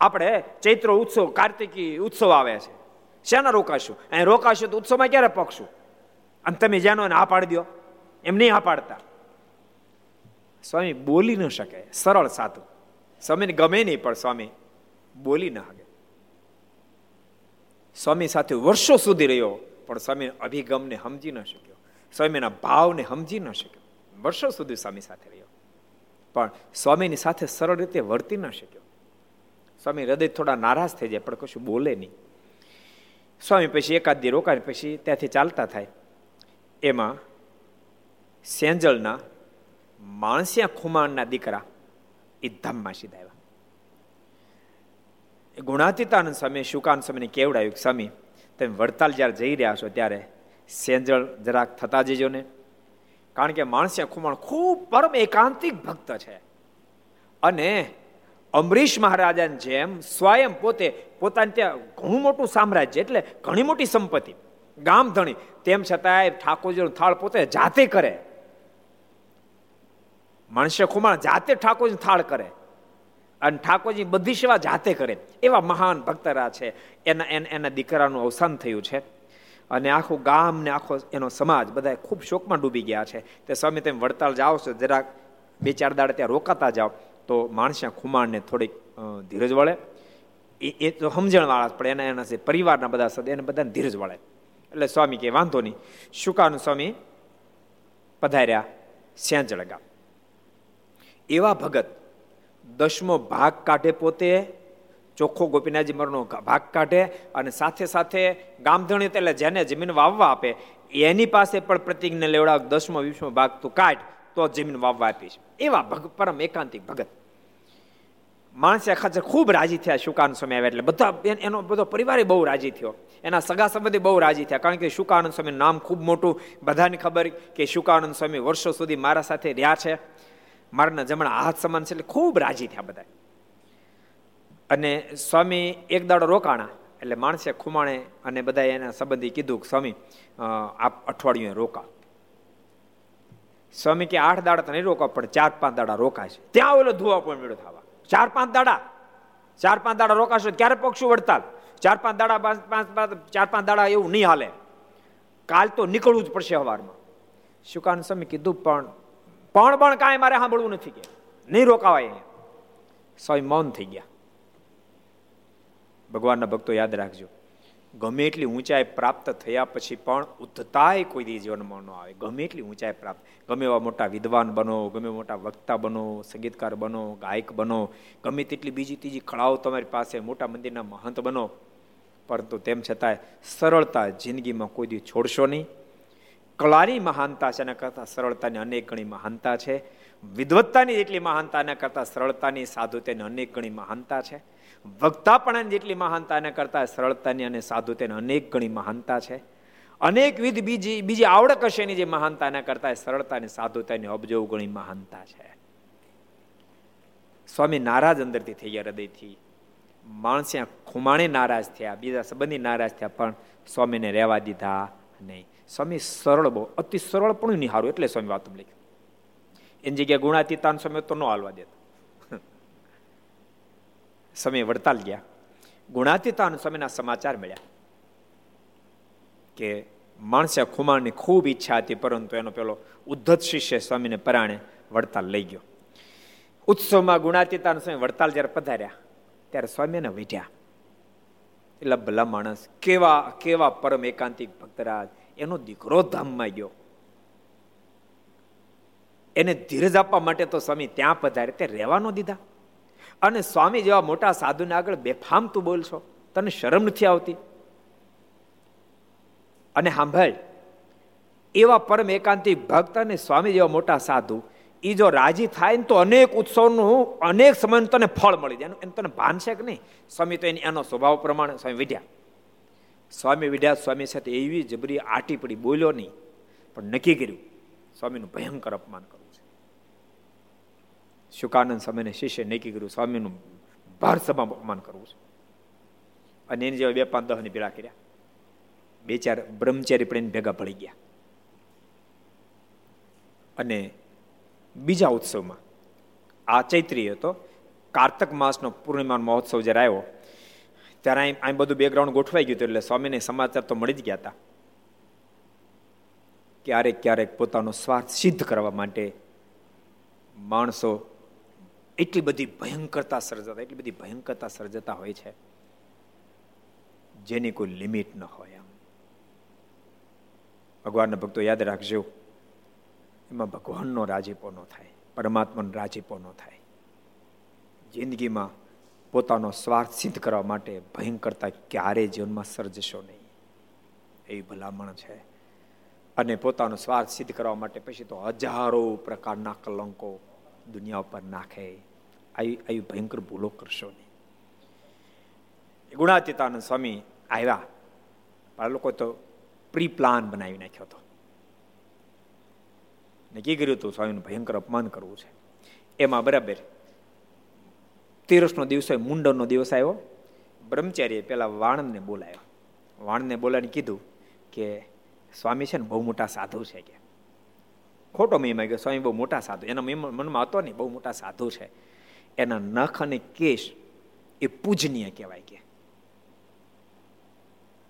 આપણે ચૈત્ર ઉત્સવ, કાર્તિકી ઉત્સવ આવે છે. શાના રોકાશું? અહીં રોકાશું તો ઉત્સવમાં ક્યારે પકશું? અને તમે જ્યાંનો આ પાડી દો એમ નહીં આ પાડતા સ્વામી બોલી ન શકે. સરળ સાધુ. સ્વામીને ગમે નહીં પણ સ્વામી. બોલી ના શકે સ્વામી સાથે વર્ષો સુધી રહ્યો, પણ સ્વામી અભિગમને સમજી ન શક્યો. સ્વામીના ભાવને સમજી ન શક્યો. વર્ષો સુધી સ્વામી સાથે રહ્યો. પણ સ્વામીની સાથે સરળ રીતે વર્તી ન શક્યો. સ્વામી હૃદય થોડા નારાજ થઈ જાય, પણ કશું બોલે નહીં. સ્વામી પછી એકાદ દી રોકાય પછી ત્યાંથી ચાલતા થાય. એમાં સેંજલના માણસિયા ખુમાણના દીકરા એ ધામમાં સીધા ગુણાતીતાનંદ સ્વામી શુકાન સ્વામીને કેવડાયું સ્વામી, તમે વડતાલ જ્યારે જઈ રહ્યા છો ત્યારે સેંજળ જરાક થતા જજો ને. કારણ કે માણસિયા ખુમાણ ખૂબ પરમ એકાંતિક ભક્ત છે. અને અમરીશ મહારાજાની જેમ સ્વયં પોતે પોતાને ત્યાં ઘણું મોટું સામ્રાજ્ય એટલે ઘણી મોટી સંપત્તિ, ગામ ધણી, તેમ છતાંય ઠાકોરજીનો થાળ પોતે જાતે કરે. માણસે ખુમાણ જાતે ઠાકોરજી થાળ કરે. અને ઠાકોરજી બધી સેવા જાતે કરે. એવા મહાન ભક્તરા છે. એના એના દીકરાનું અવસાન થયું છે. અને આખું ગામ ને આખો એનો સમાજ બધા ખૂબ શોકમાં ડૂબી ગયા છે. તે સ્વામી તમે વડતાલ જાઓ છો, જરાક બે ચાર દાડે ત્યાં રોકાતા જાઓ, તો માણસ્યા ખુમાણને થોડીક ધીરજ વળે. એ એ તો સમજણવાળા પણ એના એના પરિવારના બધા સદ એને બધાને ધીરજ વળે. એટલે સ્વામી કે વાંધો નહીં. શુકાનું સ્વામી? પધાર્યા સ્યાંજળ ગામ એવા ભગત દસમો ભાગ કાઢે પોતે, ચોખ્ખો ગોપીનાથજી મરનો ભાગ કાઢે અને સાથે સાથે ગામધણી એટલે જેને જમીન વાવવા આપે, એની પાસે પણ પ્રતિજ્ઞા લેવડાવ દસમો વીસમો ભાગ તું કાઢ, તો જમીન વાવવા આપીશ. એવા ભગ પરમ એકાંતિક ભગત. માણસે ખાચર ખૂબ રાજી થયા શુકાનંદ સ્વામી આવ્યા એટલે બધા એનો બધો પરિવારે બહુ રાજી થયો. એના સગા સંબંધી બહુ રાજી થયા, કારણ કે શુકાનંદ સ્વામી નામ ખૂબ મોટું. બધાને ખબર કે શુકાનંદ સ્વામી વર્ષો સુધી મારા સાથે રહ્યા છે. મારના જમણા હાથ સમાન છે એટલે ખૂબ રાજી થયા બધા અને સ્વામી એક દાડો રોકાણા એટલે માણસે ખુમાણે અને બધા એના સંબંધી કીધું કે સ્વામી આપ અઠવાડિયું રોકા સ્વામી કે આઠ દાડા તો નહીં રોકા પણ ચાર પાંચ દાડા રોકાય છે. ત્યાં ઓલો ધુવા પણ મેળો થવા. ચાર પાંચ દાડા. ચાર પાંચ દાડા રોકાશો ક્યારે પક્ષું વડતાલ ચાર પાંચ દાડા પાંચ પાંચ ચાર પાંચ દાડા એવું નહીં હાલે. કાલ તો નીકળવું જ પડશે સવારમાં શુકાન સ્વામી કીધું? પણ પણ પણ કાંઈ મારે સાંભળવું નથી કે. નહીં રોકાવાય સ્વામી મૌન થઈ ગયા. ભગવાનના ભક્તો યાદ રાખજો. ગમે એટલી ઊંચાઈ પ્રાપ્ત થયા પછી પણ ઉદ્ધતાય કોઈ દી જીવનમાં ન આવે. ગમે એટલી ઊંચાઈ પ્રાપ્ત. ગમે એવા મોટા વિદ્વાન બનો, ગમે મોટા વક્તા બનો, સંગીતકાર બનો, ગાયક બનો, ગમે તેટલી બીજી ત્રીજી કળાઓ તમારી પાસે, મોટા મંદિરના મહંત બનો. પરંતુ તેમ છતાંય સરળતા જિંદગીમાં કોઈ દી છોડશો નહીં. કલાની મહાનતા છે, એના કરતાં સરળતાની અનેક ગણી મહાનતા છે. વિદવત્તાની જેટલી મહાનતા, એના કરતાં સરળતાની સાધુતાની અનેક ગણી મહાનતા છે. વક્તાપણાની જેટલી મહાનતા, એના કરતાં સરળતાની અને સાધુતાની અનેક ગણી મહાનતા છે. અનેકવિધ બીજી બીજી આવડક હશે એની જે મહાનતા, એના કરતાં સરળતાની સાધુતાની અબજો ગણી મહાનતા છે. સ્વામી નારાજ અંદરથી થઈ ગયા હૃદયથી. માણસે ખુમાણે નારાજ થયા, બીજા સંબંધી નારાજ થયા, પણ સ્વામીને રહેવા દીધા નહીં. સ્વામી સરળ બહુ, અતિ સરળ પણ નિહારું એટલે સ્વામી વાત લખ્યું. એની જગ્યાએ ગુણાતીતાન સમય તો ન હાલવા દેતા. સમય વડતાલ ગયા. ગુણાતીતાન સમયના સમાચાર મળ્યા કે માણસે ખુમાણની ખૂબ ઈચ્છા હતી, પરંતુ એનો પેલો ઉદ્ધત શિષ્ય સ્વામીને પરાણે વડતાલ લઈ ગયો. ઉત્સવમાં ગુણાતીતાન સ્વામી વડતાલ જ્યારે પધાર્યા, ત્યારે સ્વામીને વીઢ્યા. એટલે ભલા માણસ કેવા કેવા પરમ એકાંતિક ભક્તરાજ એનો દીકરો ધામમાં ગયો. એને ધીરજ આપવા માટે તો સ્વામી ત્યાં પધારે, તે રહેવાનો દીધા. અને સ્વામી જેવા મોટા સાધુને આગળ બેફામ તું બોલશો તને શરમ નથી આવતી? અને સાંભળ એવા પરમ એકાંતિક ભક્ત અને સ્વામી જેવા મોટા સાધુ એ જો રાજી થાય ને તો અનેક ઉત્સવનું, અનેક સમય તને ફળ મળી જાય. એનું તને ભાન છે કે નહીં? સ્વામી તો એની સ્વભાવ પ્રમાણે સ્વામી વિઢ્યા સ્વામી વિઢ્યા સ્વામી સાથે એવી જબરી આટી પડી બોલ્યો નહીં, પણ નક્કી કર્યું, સ્વામીનું ભયંકર અપમાન કરવું છે. શુકાનંદ સ્વામીને શિષ્ય નક્કી કર્યું, સ્વામીનું ભાર સભા અપમાન કરવું છે. અને એની જેવા બે પાંચ ને ભેળા કર્યા. બે ચાર બ્રહ્મચારી પણ ભેગા ભળી ગયા. અને બીજા ઉત્સવમાં આ ચૈત્રી હતો, કાર્તક માસનો પૂર્ણિમા મહોત્સવ જ્યારે આવ્યો ત્યારે અહીં અહીં બધું બેકગ્રાઉન્ડ ગોઠવાઈ ગયું એટલે સ્વામીને સમાચાર તો મળી જ ગયા હતા. ક્યારેક ક્યારેક પોતાનો સ્વાર્થ સિદ્ધ કરવા માટે માણસો એટલી બધી ભયંકરતા સર્જતા, એટલી બધી ભયંકરતા સર્જતા હોય છે, જેની કોઈ લિમિટ ન હોય આમ ભગવાનના ભક્તો યાદ રાખજો, એમાં ભગવાનનો રાજીપો ન થાય, પરમાત્માનો રાજીપો ન થાય. જિંદગીમાં પોતાનો સ્વાર્થ સિદ્ધ કરવા માટે ભયંકરતા ક્યારેય જીવનમાં સર્જશો નહીં. એવી ભલામણ છે. અને પોતાનો સ્વાર્થ સિદ્ધ કરવા માટે પછી તો હજારો પ્રકારના કલંકો દુનિયા ઉપર નાખે. આવી આવી ભયંકર ભૂલો કરશો નહીં. ગુણાતીતાનંદ સ્વામી આવ્યા. આ લોકો તો પ્રી પ્લાન બનાવી નાખ્યો હતો. નક્કી કર્યું હતું સ્વામીનું ભયંકર અપમાન કરવું છે. એમાં બરાબર તેરસનો દિવસ હોય મુંડનનો દિવસ આવ્યો. બ્રહ્મચારીએ પેલા વાણને બોલાયો. વાણને બોલાવીને કીધું કે, સ્વામી છે ને, બહુ મોટા સાધુ છે કે. ખોટો મહિમા ગયો સ્વામી, બહુ મોટા સાધુ. એના મનમાં હતો ને, બહુ મોટા સાધુ છે. એના નખ અને કેશ એ પૂજનીય કહેવાય કે.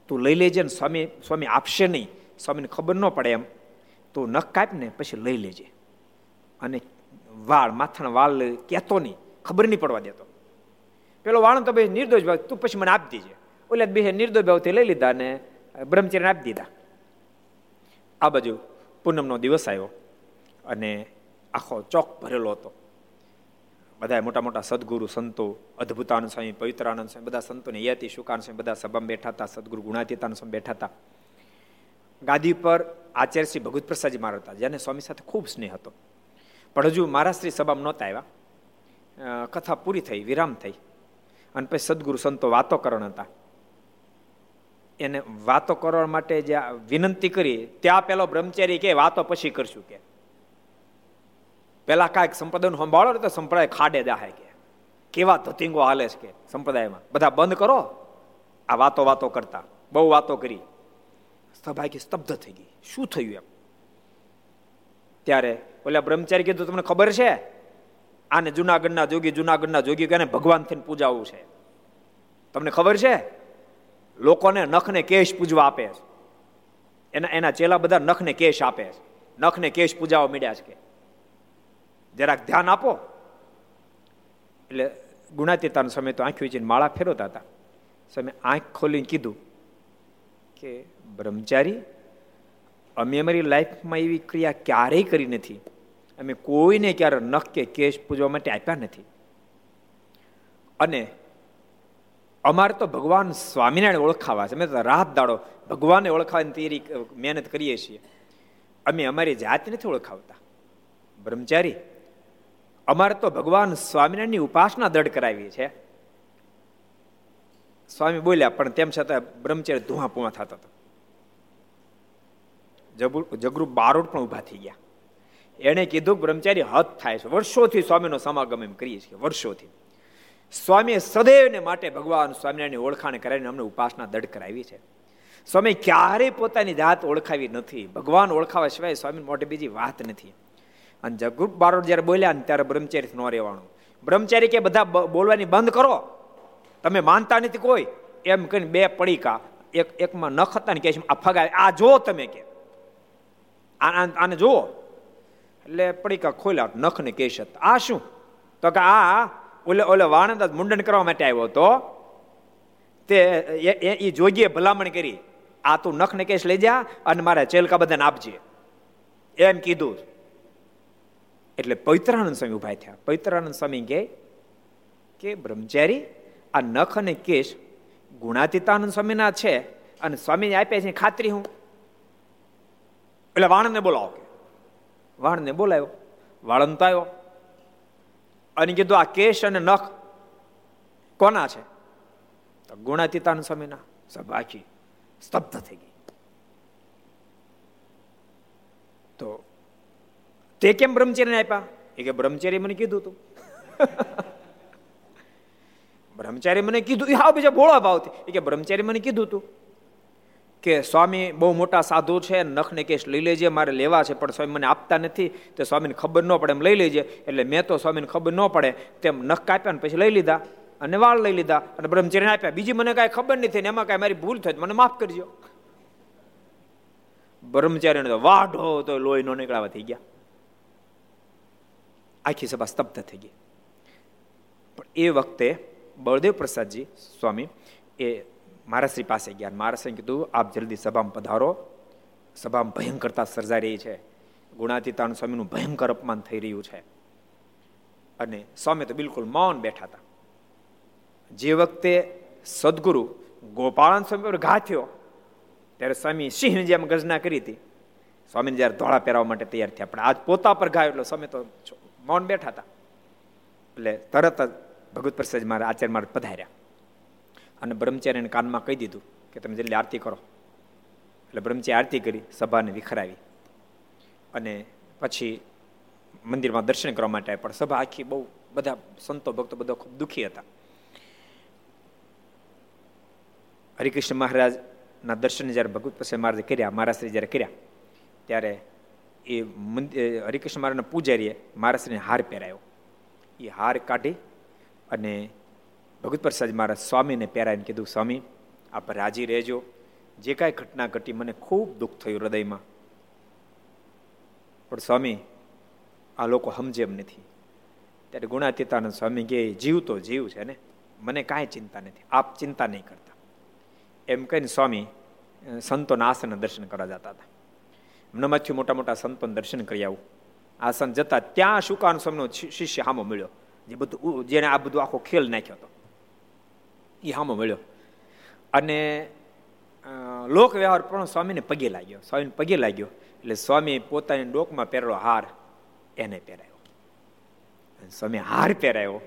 તું લઈ લેજે ને, સ્વામી સ્વામી આપશે નહીં. સ્વામીને ખબર ન પડે એમ. તું નખ કાપ ને, પછી લઈ લેજે. અને વાળ, માથાના વાળ કહેતો નહીં. ખબર નહીં પડવા દેતો. પેલો વાણો તો ભાઈ નિર્દોષ ભાવ, તું પછી મને આપી દેજે. ઓલે બે નિર્દોષ ભાવથી લઈ લીધા ને બ્રહ્મચર્ય આપી દીધા. આ બાજુ પૂનમનો દિવસ આવ્યો અને આખો ચોક ભરેલો હતો. બધા મોટા મોટા સદગુરુ, સંતો, અદ્ભુતાનંદ સ્વામી, પવિત્રાનંદ સ્વામી, બધા સંતોને યતિ શુકાન સ્વામી બધા સભામાં બેઠા હતા, સદગુરુ ગુણાતીતાનંદ સ્વામી બેઠા હતા. ગાદી પર આચાર્ય શ્રી ભગવત પ્રસાદજી મહારાજ હતા, જેને સ્વામી સાથે ખૂબ સ્નેહ હતો. પણ હજુ મારા શ્રી સભામાં નહોતા આવ્યા. કથા પૂરી થઈ, વિરામ થઈ. અને પછી સદગુરુ સંતો વાતો કરણ હતા. એને વાતો કરવા માટે જે વિનંતી કરી, ત્યાં પેલો બ્રહ્મચારી કે વાતો પછી કરશું કે. પેલા કાંઈક સંપ્રદાયનું સંભાળો તો સંપ્રદાય ખાડે દાહે કે. કેવા ધતિંગો હાલે છે કે સંપ્રદાયમાં. બધા બંધ કરો. આ વાતો વાતો કરતા. બહુ વાતો કરી. સભાકી સ્તબ્ધ થઈ ગઈ. શું થયું એમ? ત્યારે ઓલા બ્રહ્મચારી કીધું, તમને ખબર છે? આને જુનાગઢના જોગી જુનાગઢના જોગી કે ભગવાન થઈને પૂજાવું છે. તમને ખબર છે? લોકોને નખને કેશ પૂજવા આપે છે. એના એના ચેલા બધા નખને કેશ આપે છે. નખને કેશ પૂજાવા મળ્યા છે કે? જરાક ધ્યાન આપો. એટલે ગુણાતીતાનો સમય તો આંખી વેચીને માળા ફેરવતા હતા. સમય આંખ ખોલીને કીધું કે, બ્રહ્મચારી, અમે અમારી લાઈફમાં એવી ક્રિયા ક્યારેય કરી નથી. અમે કોઈને ક્યારે નખ કે કેશ પૂજવા માટે આપ્યા નથી. અને અમારે તો ભગવાન સ્વામિનારાયણ ઓળખાવા છે. અમે તો રાત દાડો ભગવાનને ઓળખાવાની તૈયારી મહેનત કરીએ છીએ. અમે અમારી જાત નથી ઓળખાવતા. બ્રહ્મચારી, અમારે તો ભગવાન સ્વામિનારાયણની ઉપાસના દઢ કરાવી છે. સ્વામી બોલ્યા, પણ તેમ છતાં બ્રહ્મચારી ધુઆ પુઆ થતો હતો. જગરૂપ બારોટ પણ ઊભા થઈ ગયા. એણે કીધું બ્રહ્મચારી હદ થાય છે. વર્ષોથી સ્વામીનો સમાગમ એમ કરીએ છીએ, વર્ષોથી. સ્વામીએ સદૈવને માટે ભગવાન સ્વામિનારાયણની ઓળખાણ કરાવીને અમને ઉપાસના દડ કરાવી છે. સ્વામી ક્યારેય પોતાની જાત ઓળખાવી નથી. ભગવાન ઓળખાવા સિવાય સ્વામી મોટી બીજી વાત નથી. અને જગરૂપ બારોડ જ્યારે બોલ્યા ને ત્યારે બ્રહ્મચારી ન રહેવાનું. બ્રહ્મચારી કે બધા બોલવાની બંધ કરો. તમે માનતા નથી કોઈ. એમ કહીને બે પડીકા, એક, એકમાં નખ હતા ને કે આ ફગાવે આ જો તમે કે. આને જુઓ. એટલે પડીકા ખોલ્યા નખ ને કેશ હતા. આ શું? તો કે આ ઓલે ઓલે વાણંદ મુંડન કરવા માટે આવ્યો હતો. તે એ જોગીએ ભલામણ કરી. આ તું નખ ને કેશ લઈ જા અને મારા ચેલકા બધાને આપજે. એમ કીધું. એટલે પવિત્રાનંદ સ્વામી ઊભા થયા. પવિત્રાનંદ સ્વામી કહે કે બ્રહ્મચારી, આ નખ અને કેશ ગુણાતીતાનંદ સ્વામીના છે અને સ્વામીને આપ્યા છે ખાતરી હું. એટલે વાણંદને બોલાવો વાણને બોલાવ્યો વાળંતાયો અને કીધું, આ કેશ અને નખ કોના છે? ગુણાતીતાન સમયના સભા સ્તબ્ધ થઈ ગઈ. તો તે કેમ બ્રહ્મચર્યને આપ્યા? એ કે બ્રહ્મચર્ય મને કીધું તું. બ્રહ્મચારી મને કીધું હા બીજા ભોળા ભાવથી. એ કે બ્રહ્મચારી મને કીધું તું. કે સ્વામી બહુ મોટા સાધુ છે, નખને કેસ લઈ લેજે, મારે લેવા છે, પણ સ્વામી મને આપતા નથી, તો સ્વામીને ખબર ન પડે, એમ લઈ લેજે. એટલે મેં તો સ્વામીને ખબર ન પડે, તેમ નખ કાપ્યા ને પછી લઈ લીધા, અને વાળ લઈ લીધા, અને બ્રહ્મચર્ય આપ્યા. બીજી મને કાંઈ ખબર નથી, ને એમાં કાંઈ મારી ભૂલ થઈ મને માફ કરજો. બ્રહ્મચારીને તો વાઢો તો લોહી નો નીકળાવા થઈ ગયા. આખી સભા સ્તબ્ધ થઈ ગઈ. પણ એ વખતે બળદેવ પ્રસાદજી સ્વામી એ મહારાશ્રી પાસે ગયા મહારાજશ્રી કીધું, આપ જલ્દી સભામાં પધારો. સભામાં ભયંકરતા સર્જાઈ રહી છે. ગુણાતીતાન સ્વામીનું ભયંકર અપમાન થઈ રહ્યું છે. અને સ્વામી તો બિલકુલ મૌન બેઠા હતા. જે વખતે સદગુરુ ગોપાળન સ્વામી પર ઘા થયો, ત્યારે સ્વામી સિંહની જેમ ગર્જના કરી હતી. સ્વામીને જ્યારે ધોળા પહેરાવવા માટે તૈયાર થયા, પણ આજ પોતા પર ઘા એટલે સ્વામી તો મૌન બેઠા હતા. એટલે તરત જ ભગવત પ્રસાદ મારા આચાર્ય મારે પધાર્યા. અને બ્રહ્મચારીને કાનમાં કહી દીધું કે તમે જલ્દી આરતી કરો. એટલે બ્રહ્મચારી આરતી કરી, સભાને વિખરાવી. અને પછી મંદિરમાં દર્શન કરવા માટે પણ સભા આખી બહુ બધા સંતો, ભક્તો બધા ખૂબ દુઃખી હતા. હરિકૃષ્ણ મહારાજના દર્શન જ્યારે ભગવત પ્રસાદ મહારાજે કર્યા, મહારાજશ્રી જ્યારે કર્યા, ત્યારે એ મંદિર હરિકૃષ્ણ મહારાજના પૂજારીએ મહારાજશ્રીને હાર પહેરાયો. એ હાર કાઢી અને ભગત પ્રસાદ મહારાજ સ્વામીને પહેરાવીને કીધું, સ્વામી, આપ રાજી રહેજો. જે કાંઈ ઘટના ઘટી મને ખૂબ દુઃખ થયું હૃદયમાં. પણ સ્વામી, આ લોકો સમજે એમ નથી. ત્યારે ગુણાતીતાનંદ સ્વામી કે જીવ તો જીવ છે ને, મને કાંઈ ચિંતા નથી, આપ ચિંતા નહીં કરતા. એમ કહીને સ્વામી સંતોના આસન દર્શન કરવા જતા હતા. હમણાંમાંથી મોટા મોટા સંતોને દર્શન કરી આવું. આસન જતા ત્યાં શુકાન સ્વામીનો શિષ્ય હામો મળ્યો, જે બધું જેને આ બધું આખો ખેલ નાખ્યો હતો. એ હામો મળ્યો. અને લોક વ્યવહાર પણ સ્વામીને પગે લાગ્યો. સ્વામીને પગે લાગ્યો. એટલે સ્વામી પોતાની ડોકમાં પહેરેલો હાર એને પહેરાયો. સ્વામી હાર પહેરાયો.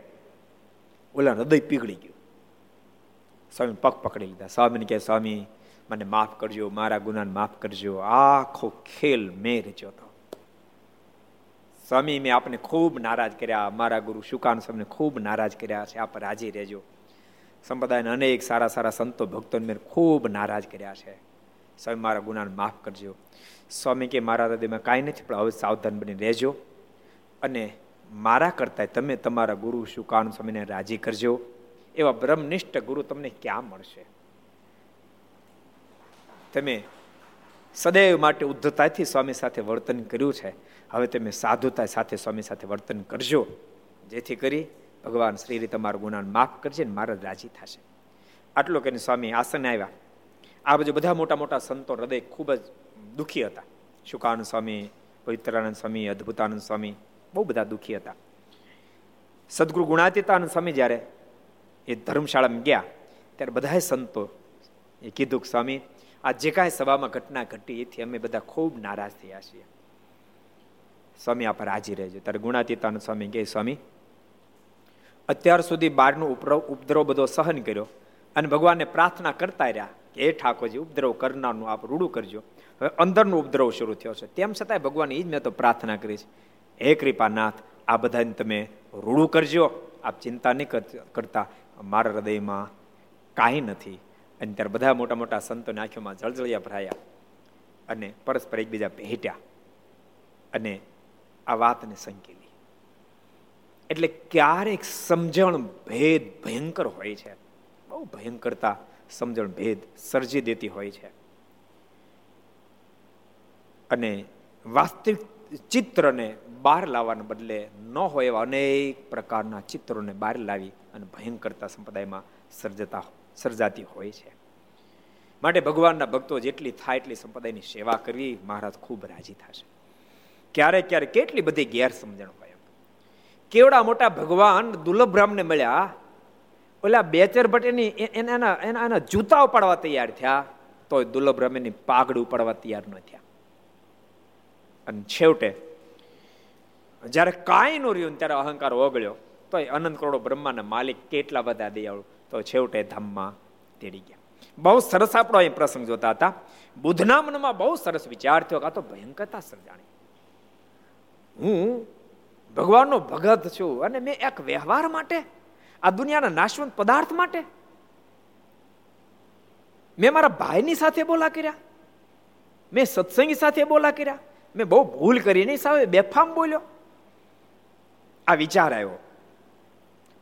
ઓલા હૃદય પીગળી ગયું. સ્વામી પગ પકડી લીધા. સ્વામીને કહે, સ્વામી, મને માફ કરજો. મારા ગુનાને માફ કરજો. આખો ખેલ મેં રચ્યો હતો. સ્વામી મેં આપને ખૂબ નારાજ કર્યા. મારા ગુરુ શુકાન સ્વામીને ખૂબ નારાજ કર્યા. છે, આપ રાજી રહેજો. સંપ્રદાયના અનેક સારા સારા સંતો ભક્તોને મેં ખૂબ નારાજ કર્યા છે. સ્વામી મારા ગુનાને માફ કરજો. સ્વામી કે મારા હૃદયમાં કાંઈ નથી, પણ હવે સાવધાન બની રહેજો. અને મારા કરતાં તમે તમારા ગુરુ શુકાન સ્વામીને રાજી કરજો. એવા બ્રહ્મનિષ્ઠ ગુરુ તમને ક્યાં મળશે? તમે સદૈવ માટે ઉદ્ધતાથી સ્વામી સાથે વર્તન કર્યું છે. હવે તમે સાધુતા સાથે સ્વામી સાથે વર્તન કરજો. જેથી કરી ભગવાન શ્રી તમારા ગુનાને માફ કરશે ને મારા રાજી થશે. આટલો કે સ્વામી આસને આવ્યા. આ બાજુ બધા મોટા મોટા સંતો હૃદય ખૂબ જ દુઃખી હતા. શુકાનંદ સ્વામી, પવિત્રાનંદ સ્વામી, અદ્ભુતાનંદ સ્વામી બહુ બધા દુઃખી હતા. સદગુરુ ગુણાતીતાનંદ સ્વામી જ્યારે એ ધર્મશાળામાં ગયા, ત્યારે બધાએ સંતો એ કીધું કે સ્વામી, આ જે કાંઈ સભામાં ઘટના ઘટી એથી અમે બધા ખૂબ નારાજ થયા છીએ. સ્વામી આ પર હાજી રહેજો. ત્યારે ગુણાતીતાનંદ સ્વામી કહે, સ્વામી અત્યાર સુધી બારનો ઉપદ્રવ બધો સહન કર્યો અને ભગવાનને પ્રાર્થના કરતા રહ્યા કે એ ઠાકોરજી, ઉપદ્રવ કરનારનું આપ રૂડું કરજો. હવે અંદરનો ઉપદ્રવ શરૂ થયો છે. તેમ છતાંય ભગવાન એ જ મેં તો પ્રાર્થના કરી છે. હે કૃપાનાથ, આ બધાને તમે રૂડું કરજો. આપ ચિંતા નહીં કરતા. મારા હૃદયમાં કાંઈ નથી. અને ત્યારે બધા મોટા મોટા સંતોને આંખોમાં જળજળિયા ભરાયા અને પરસ્પર એકબીજા ભેટ્યા અને આ વાતને સંકેલી. એટલે ક્યારેક સમજણ ભેદ ભયંકર હોય છે. બહુ ભયંકરતા સમજણ ભેદ સર્જી દેતી હોય છે. અને વાસ્તવિક ચિત્રને બહાર લાવવાને બદલે ન હોય એવા અનેક પ્રકારના ચિત્રોને બહાર લાવી અને ભયંકરતા સંપ્રદાયમાં સર્જતા સર્જાતી હોય છે. માટે ભગવાનના ભક્તો જેટલી થાય એટલી સંપ્રદાયની સેવા કરવી મહારાજ ખૂબ રાજી થશે. ક્યારેક ક્યારેક કેટલી બધી ગેરસમજણ કેવડા મોટા ભગવાન દુર્લભ રામને મળ્યા? ઓલા બેચર ભટ્ટ એની એના એના જૂતા ઉપાડવા તૈયાર થયા. તો દુર્લભ રામ એની પાઘડ ઉપાડવા તૈયાર ન થયા. અને છેવટે, જ્યારે કાંઈ ન રહ્યું ત્યારે અહંકાર ઓગળ્યો તો એ અનંત કરોડો બ્રહ્માના માલિક કેટલા બધા દયાળુ? તો છેવટે ધામમાં તેડી ગયા. બહુ સરસ આપણો અહીં પ્રસંગ જોતા હતા. બુદ્ધના મનમાં બહુ સરસ વિચાર થયો કાં તો ભયંકરતા સર્જાણી હું ભગવાનનો ભગત છું અને મેં એક વ્યવહાર માટે, આ દુનિયાના નાશવંત પદાર્થ માટે મેં મારા ભાઈની સાથે બોલા કર્યા, મેં સત્સંગી સાથે બોલા કર્યા, મેં બહુ ભૂલ કરી નહીં સાવે બેફામ બોલ્યો. આ વિચાર આવ્યો.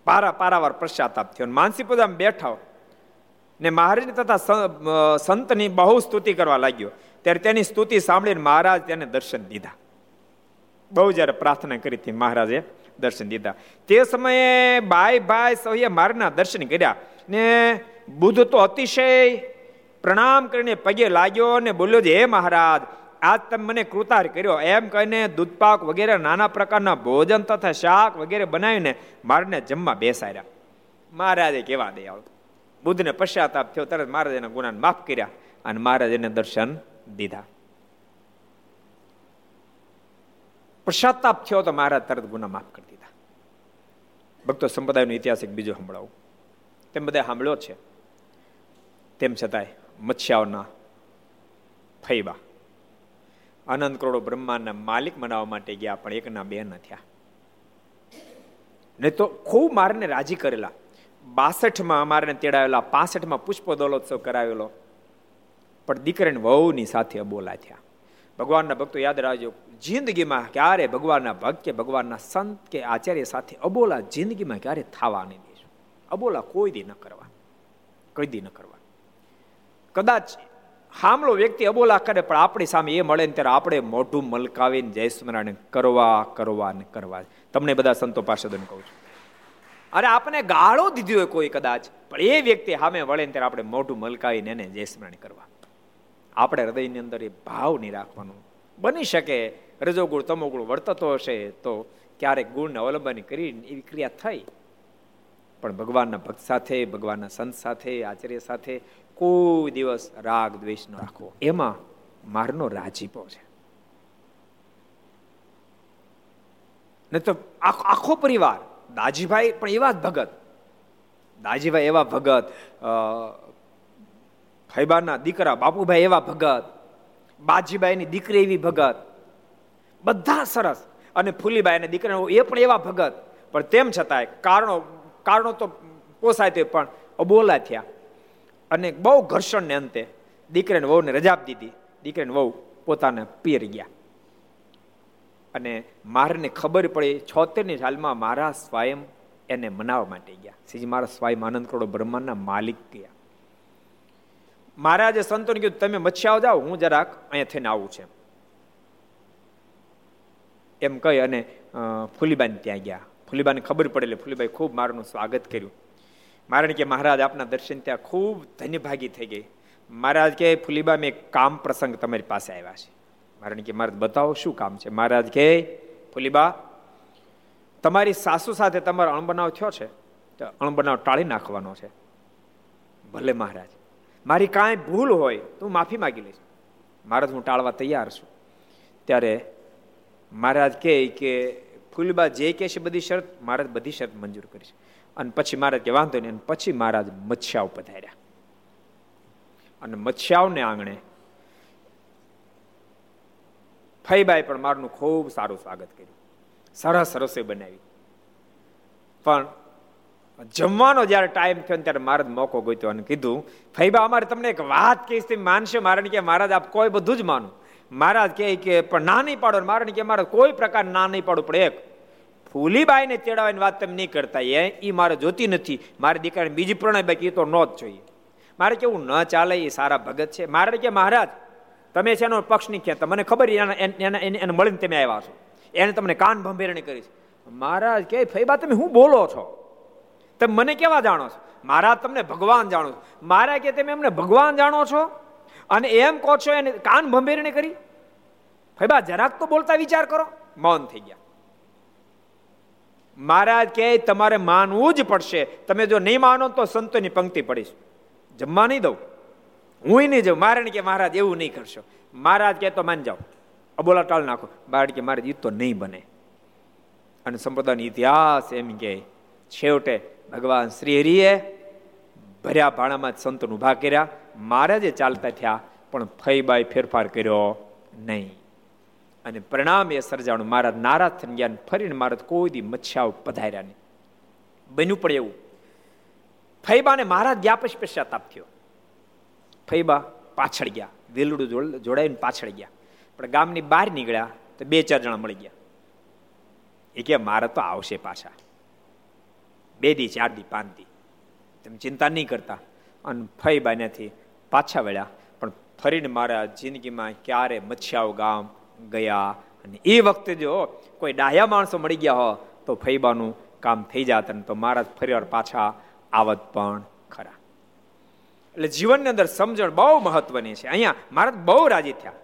પારા પારાવાર પશ્ચાતાપ થયો માનસી પૂજામાં બેઠા ને મહારાજ તથા સંતની બહુ સ્તુતિ કરવા લાગ્યો. ત્યારે તેની સ્તુતિ સાંભળીને મહારાજ તેને દર્શન દીધા. બહુ જ્યારે પ્રાર્થના કરી હતી મહારાજે દર્શન દીધા. તે સમયે બાય ભાઈ સૌએ મારના દર્શન કર્યા ને બુદ્ધ તો અતિશય પ્રણામ કરીને પગે લાગ્યો ને બોલ્યો છે, હે મહારાજ, આજ તમે મને કૃતાર કર્યો. એમ કહીને દૂધપાક વગેરે નાના પ્રકારના ભોજન તથા શાક વગેરે બનાવીને મારને જમવા બેસાડ્યા. મહારાજે કેવા દે આવતું બુદ્ધને પશ્ચાતાપ થયો, તરત મહારાજ એના ગુનાને માફ કર્યા અને મહારાજ એને દર્શન દીધા. પશ્ચાતાપ થયો તો મહારાજ તરત ગુના માફ કરી દીધા. ભક્તો સંપ્રદાયનો ઇતિહાસ એક બીજો સંભળાવું. તેમ બધા સાંભળ્યો છે. તેમ છતાંય મત્સ્યાઓના ફૈબા અનંત કરોડો બ્રહ્માંડના માલિક બનાવવા માટે ગયા, પણ એકના બે ન થયા. નહીં તો ખૂબ મારને રાજી કરેલા. બાસઠમાં અમારે તેડાવેલા પાસઠમાં પુષ્પ દોલોત્સવ કરાવેલો. પણ દીકરાને વહુની સાથે અબોલા થયા. ભગવાનના ભક્તો યાદ રાખજો જિંદગીમાં ક્યારે ભગવાનના ભક્ત કે ભગવાનના સંત કે આચાર્ય સાથે અબોલા જિંદગીમાં ક્યારે થવા નહીં દેશું અબોલા કોઈ દી ન કરવા. કોઈ દી ન કરવા. કદાચ હામળો વ્યક્તિ અબોલા કરે, પણ આપણી સામે એ મળે ને ત્યારે આપણે મોઢું મલકાવીને જય સ્મરણ કરવા કરવા ને કરવા. તમને બધા સંતો પાસેદો કહું છું. અરે આપણે ગાળો દીધી હોય કોઈ કદાચ, પણ એ વ્યક્તિ સામે વળે ત્યારે આપણે મોઢું મલકાવીને એને જય સ્મરણ કરવા. આપણે હૃદયની અંદર એ ભાવ નહીં રાખવાનું. બની શકે. રજોગુણ તમોગુણ વર્તતો હશે તો ક્યારેક ગુણને અવલંબન કરી એવી ક્રિયા થઈ. પણ ભગવાનના ભક્ત સાથે, ભગવાનના સંત સાથે, આચાર્ય સાથે કોઈ દિવસ રાગ દ્વેષ ન રાખવો એમાં મારનો રાજીપો છે. ને તો આખો પરિવાર, દાજીભાઈ પણ એવા જ ભગત. દાજીભાઈ એવા ભગત ફૈબાના દીકરા બાપુભાઈ એવા ભગત. બાજીબાઈની દીકરી એવી ભગત. બધા સરસ. અને ફૂલીબાઈના દીકરા એ પણ એવા ભગત. પણ તેમ છતાંય કારણો કારણો તો પોસાય તે પણ અબોલા થયા. અને બહુ ઘર્ષણને અંતે દીકરાને વહુને રજા આપી દીધી. દીકરાને વહુ પોતાને પિયર ગયા. અને મારને ખબર પડી, છોતેરની સાલમાં મારા સ્વયં એને મનાવવા માટે ગયા. શ્રીજી, મારા સ્વયં આનંદ કરોડો બ્રહ્માંડના માલિક ગયા મહારાજે સંતોને કીધું, તમે મચ્છાઓ જાઓ, હું જરાક અહીંયા થઈને આવું છે. એમ કહી અને ફૂલીબાન ત્યાં ગયા. ફૂલીબાને ખબર પડેલી ફૂલીબાઈ ખૂબ મારાનું સ્વાગત કર્યું. મારણ કે, મહારાજ, આપના દર્શન ત્યાં ખૂબ ધન્યભાગી થઈ ગઈ. મહારાજ કે ફૂલીબા, મેં કામ પ્રસંગ તમારી પાસે આવ્યા છે. મહારાણી કે મારે બતાવો શું કામ છે? મહારાજ કે ફુલીબા, તમારી સાસુ સાથે તમારો અણબનાવ થયો છે? તો અણબનાવ ટાળી નાખવાનો છે. ભલે મહારાજ. મારી કાંઈ ભૂલ હોય તો હું માફી માગી લઈશ. મહારાજ હું ટાળવા તૈયાર છું. ત્યારે મહારાજ કહે કે ફૂલબા જે કહે છે બધી શરત મહારાજ બધી શરત મંજૂર કરીશ અને પછી મહારાજ કે વાંધો નહીં, અને પછી મહારાજ મત્સ્યાવ પધાર્યા. અને મત્સ્યાવને આંગણે ફઈબાઈ પણ મારનું ખૂબ સારું સ્વાગત કર્યું. સરસ રસોઈ બનાવી. પણ જમવાનો જ્યારે ટાઈમ થયો ત્યારે મારે મોકો ગોત્યો અને કીધું ફૈબા અમારે તમને એક વાત કહીશ તમે માનશે? મારે કે મહારાજ, આપ કોઈ બધું જ માનું. મહારાજ કહે કે, પણ ના નહીં પાડો મારે કે મારે કોઈ પ્રકાર ના નહીં પાડો પડે એક ફૂલીબાઈને તેડાવાની વાત તમે નહીં કરતા એ એ મારે જોતી નથી. મારી દીકરાને બીજી પ્રણય બાકી એ તો ન જ જોઈએ. મારે કેવું ન ચાલે એ સારા ભગત છે. મારે કે, મહારાજ, તમે છે એનો પક્ષ નહીં ખેંચતા મને ખબર એને મળીને તમે આવ્યા છો. એને તમને કાન ભંભેરણી કરી છે મહારાજ કે ફૈબા તમે હું બોલો છો? તમે મને કેવા જાણો છો? મારા તમને ભગવાન જાણો છો. મારા કે તમે એમને ભગવાન જાણો છો? અને એમ કહો છો એને કાન ભંભેરણી કરી? ભાઈ બા, જરાક તો બોલતા વિચાર કરો. મૌન થઈ ગયા. મહારાજ કે તમારે માનવું જ પડશે. તમે જો નહીં માનો તો સંતોની પંક્તિ પડીશ. જમવા નહીં દઉં. હું નહીં જાઉં. મારે કે મહારાજ એવું નહીં કરશો. મહારાજ કે તો માન જાઓ. અબોલા ટાળ નાખો. બાળ કે મારે એ તો નહીં બને. અને સંપ્રદાયનો ઇતિહાસ એમ કે છેવટે ભગવાન શ્રી હરિએ ભર્યા ભાણામાં સંતોનું ઊભા કર્યા. મહારાજે ચાલતા થયા, પણ ફઈબાઈ ફેરફાર કર્યો નહીં. અને પરિણામ એ સર્જાણું મારા નારાજ થઈ ગયા ફરીને મારા કોઈ દી મચ્છાઓ પધાર્યા નહીં. બન્યું પણ એવું. ફૈબાને મારા ગયા પછી પશ્ચાતાપ થયો. ફૈબા પાછળ ગયા. વેલુડું જોડાઈને પાછળ ગયા. પણ ગામની બહાર નીકળ્યા તો બે ચાર જણા મળી ગયા. એ કે, મારા તો આવશે પાછા. બે દી ચાર દી પાંચ દી તમે ચિંતા નહીં કરતા. અને ફઈ નથી પાછા વળ્યા. પણ ફરીને મારા જિંદગીમાં ક્યારે મચ્છાઓ ગામ ગયા અને એ વખતે જો કોઈ ડાહ્યા માણસો મળી ગયા હો, તો ફઈબાનું કામ થઈ જાત ને તો મારા ફરીવાર પાછા આવત પણ ખરા. એટલે જીવનની અંદર સમજણ બહુ મહત્વની છે. અહીંયા મહારાજ બહુ રાજી થયા.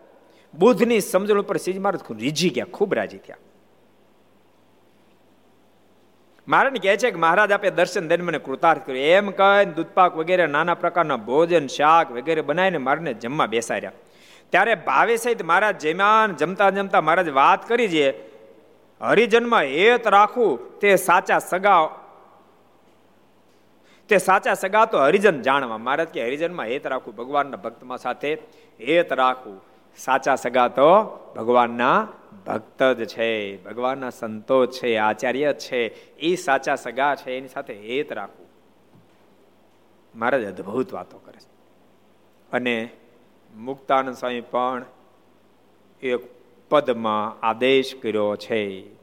બુદ્ધની સમજણ ઉપર સીજ મહારાજ રીઝી ગયા, ખૂબ રાજી થયા. મહારાજ કહે છે કે મહારાજ આપે દર્શન દઈને મને કૃતાર્થ કર્યું. એમ કહીને દૂધપાક વગેરે નાના પ્રકારના ભોજન, શાક વગેરે બનાવીને મારને જમવા બેસાડ્યા. ત્યારે ભાવે સહિત મહારાજ જમ્યા જમતા જમતા મહારાજ વાત કરી છે હરિજનમાં હેત રાખવું તે સાચા સગા તે સાચા સગા તો હરિજન જાણવા. મહારાજ કે, હરિજનમાં હેત રાખવું ભગવાનના ભક્તમાં સાથે, હેત રાખવું સાચા સગા તો ભગવાનના ભક્ત જ છે, ભગવાનના સંતો છે, આચાર્ય છે, એ સાચા સગા છે, એની સાથે હેત રાખવું. મહારાજ અદભુત વાતો કરે છે. અને મુક્તાનંદ સ્વામી પણ એક પદમાં આદેશ કર્યો છે.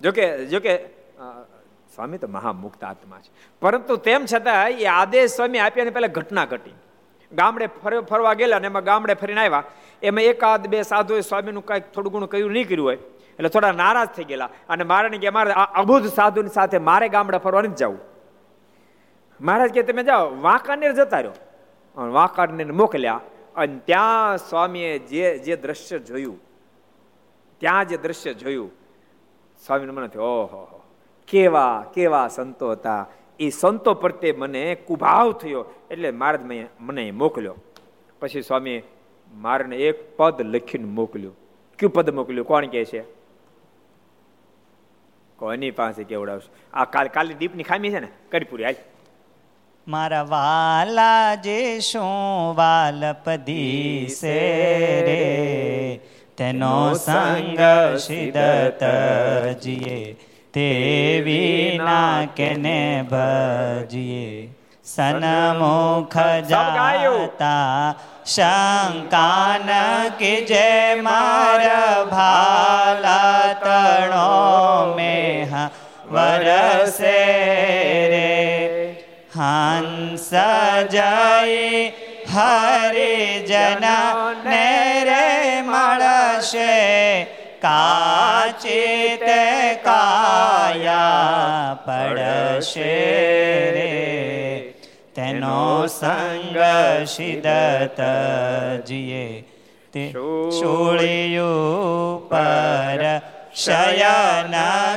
જોકે જોકે સ્વામી તો મહામુક્ત આત્મા છે. પરંતુ તેમ છતાં એ આદેશ સ્વામી આપ્યા પહેલા ઘટના ઘટી. ગામડે ફરવા ગયેલા અને એમાં ગામડે ફરીને આવ્યા. એમાં એકાદ બે સાધુએ સ્વામીનું કાંઈક થોડું ઘણું કહ્યું નહીં કર્યું હોય. એટલે થોડા નારાજ થઈ ગયેલા. અને મારે કે મારે અબુધ સાધુની સાથે મારે ગામડે ફરવા નથી જવું. મહારાજ કે તમે જાઓ, વાંકાનેર જતા રહ્યો. વાંકાનેર મોકલ્યા. અને ત્યાં સ્વામીએ જે જે દ્રશ્ય જોયું, ત્યાં જે દ્રશ્ય જોયું, સ્વામીને મને ઓહો, કેવા કેવા સંતો હતા. એ સંતો પ્રત્યે મને કુભાવ થયો એટલે મહારાજ મને મોકલ્યો. પછી સ્વામી મારને એક પદ લખીને મોકલ્યું. કયું પદ મોકલ્યું? કોણ કે છે? કોની પાસે કેવડાવશે? આ કાલ કાલની દીપની ખામી છે ને? કરી પૂરી હાલ. મારા વાલા જે શું વાલપદી સે રે, તેનો સંગ સિદ્ધ જીએ. તે વિના કેને ભજીએ. સનમુખ જાતા શંકાન કે જે માર ભાલા તણો મેહ વરસે રે. હંસ જય હરિજના ને રે મળશે. કાચિત કાયા પડશે રે તેનો સંગ સિદત જીએ તે છોડ્યું પર શયન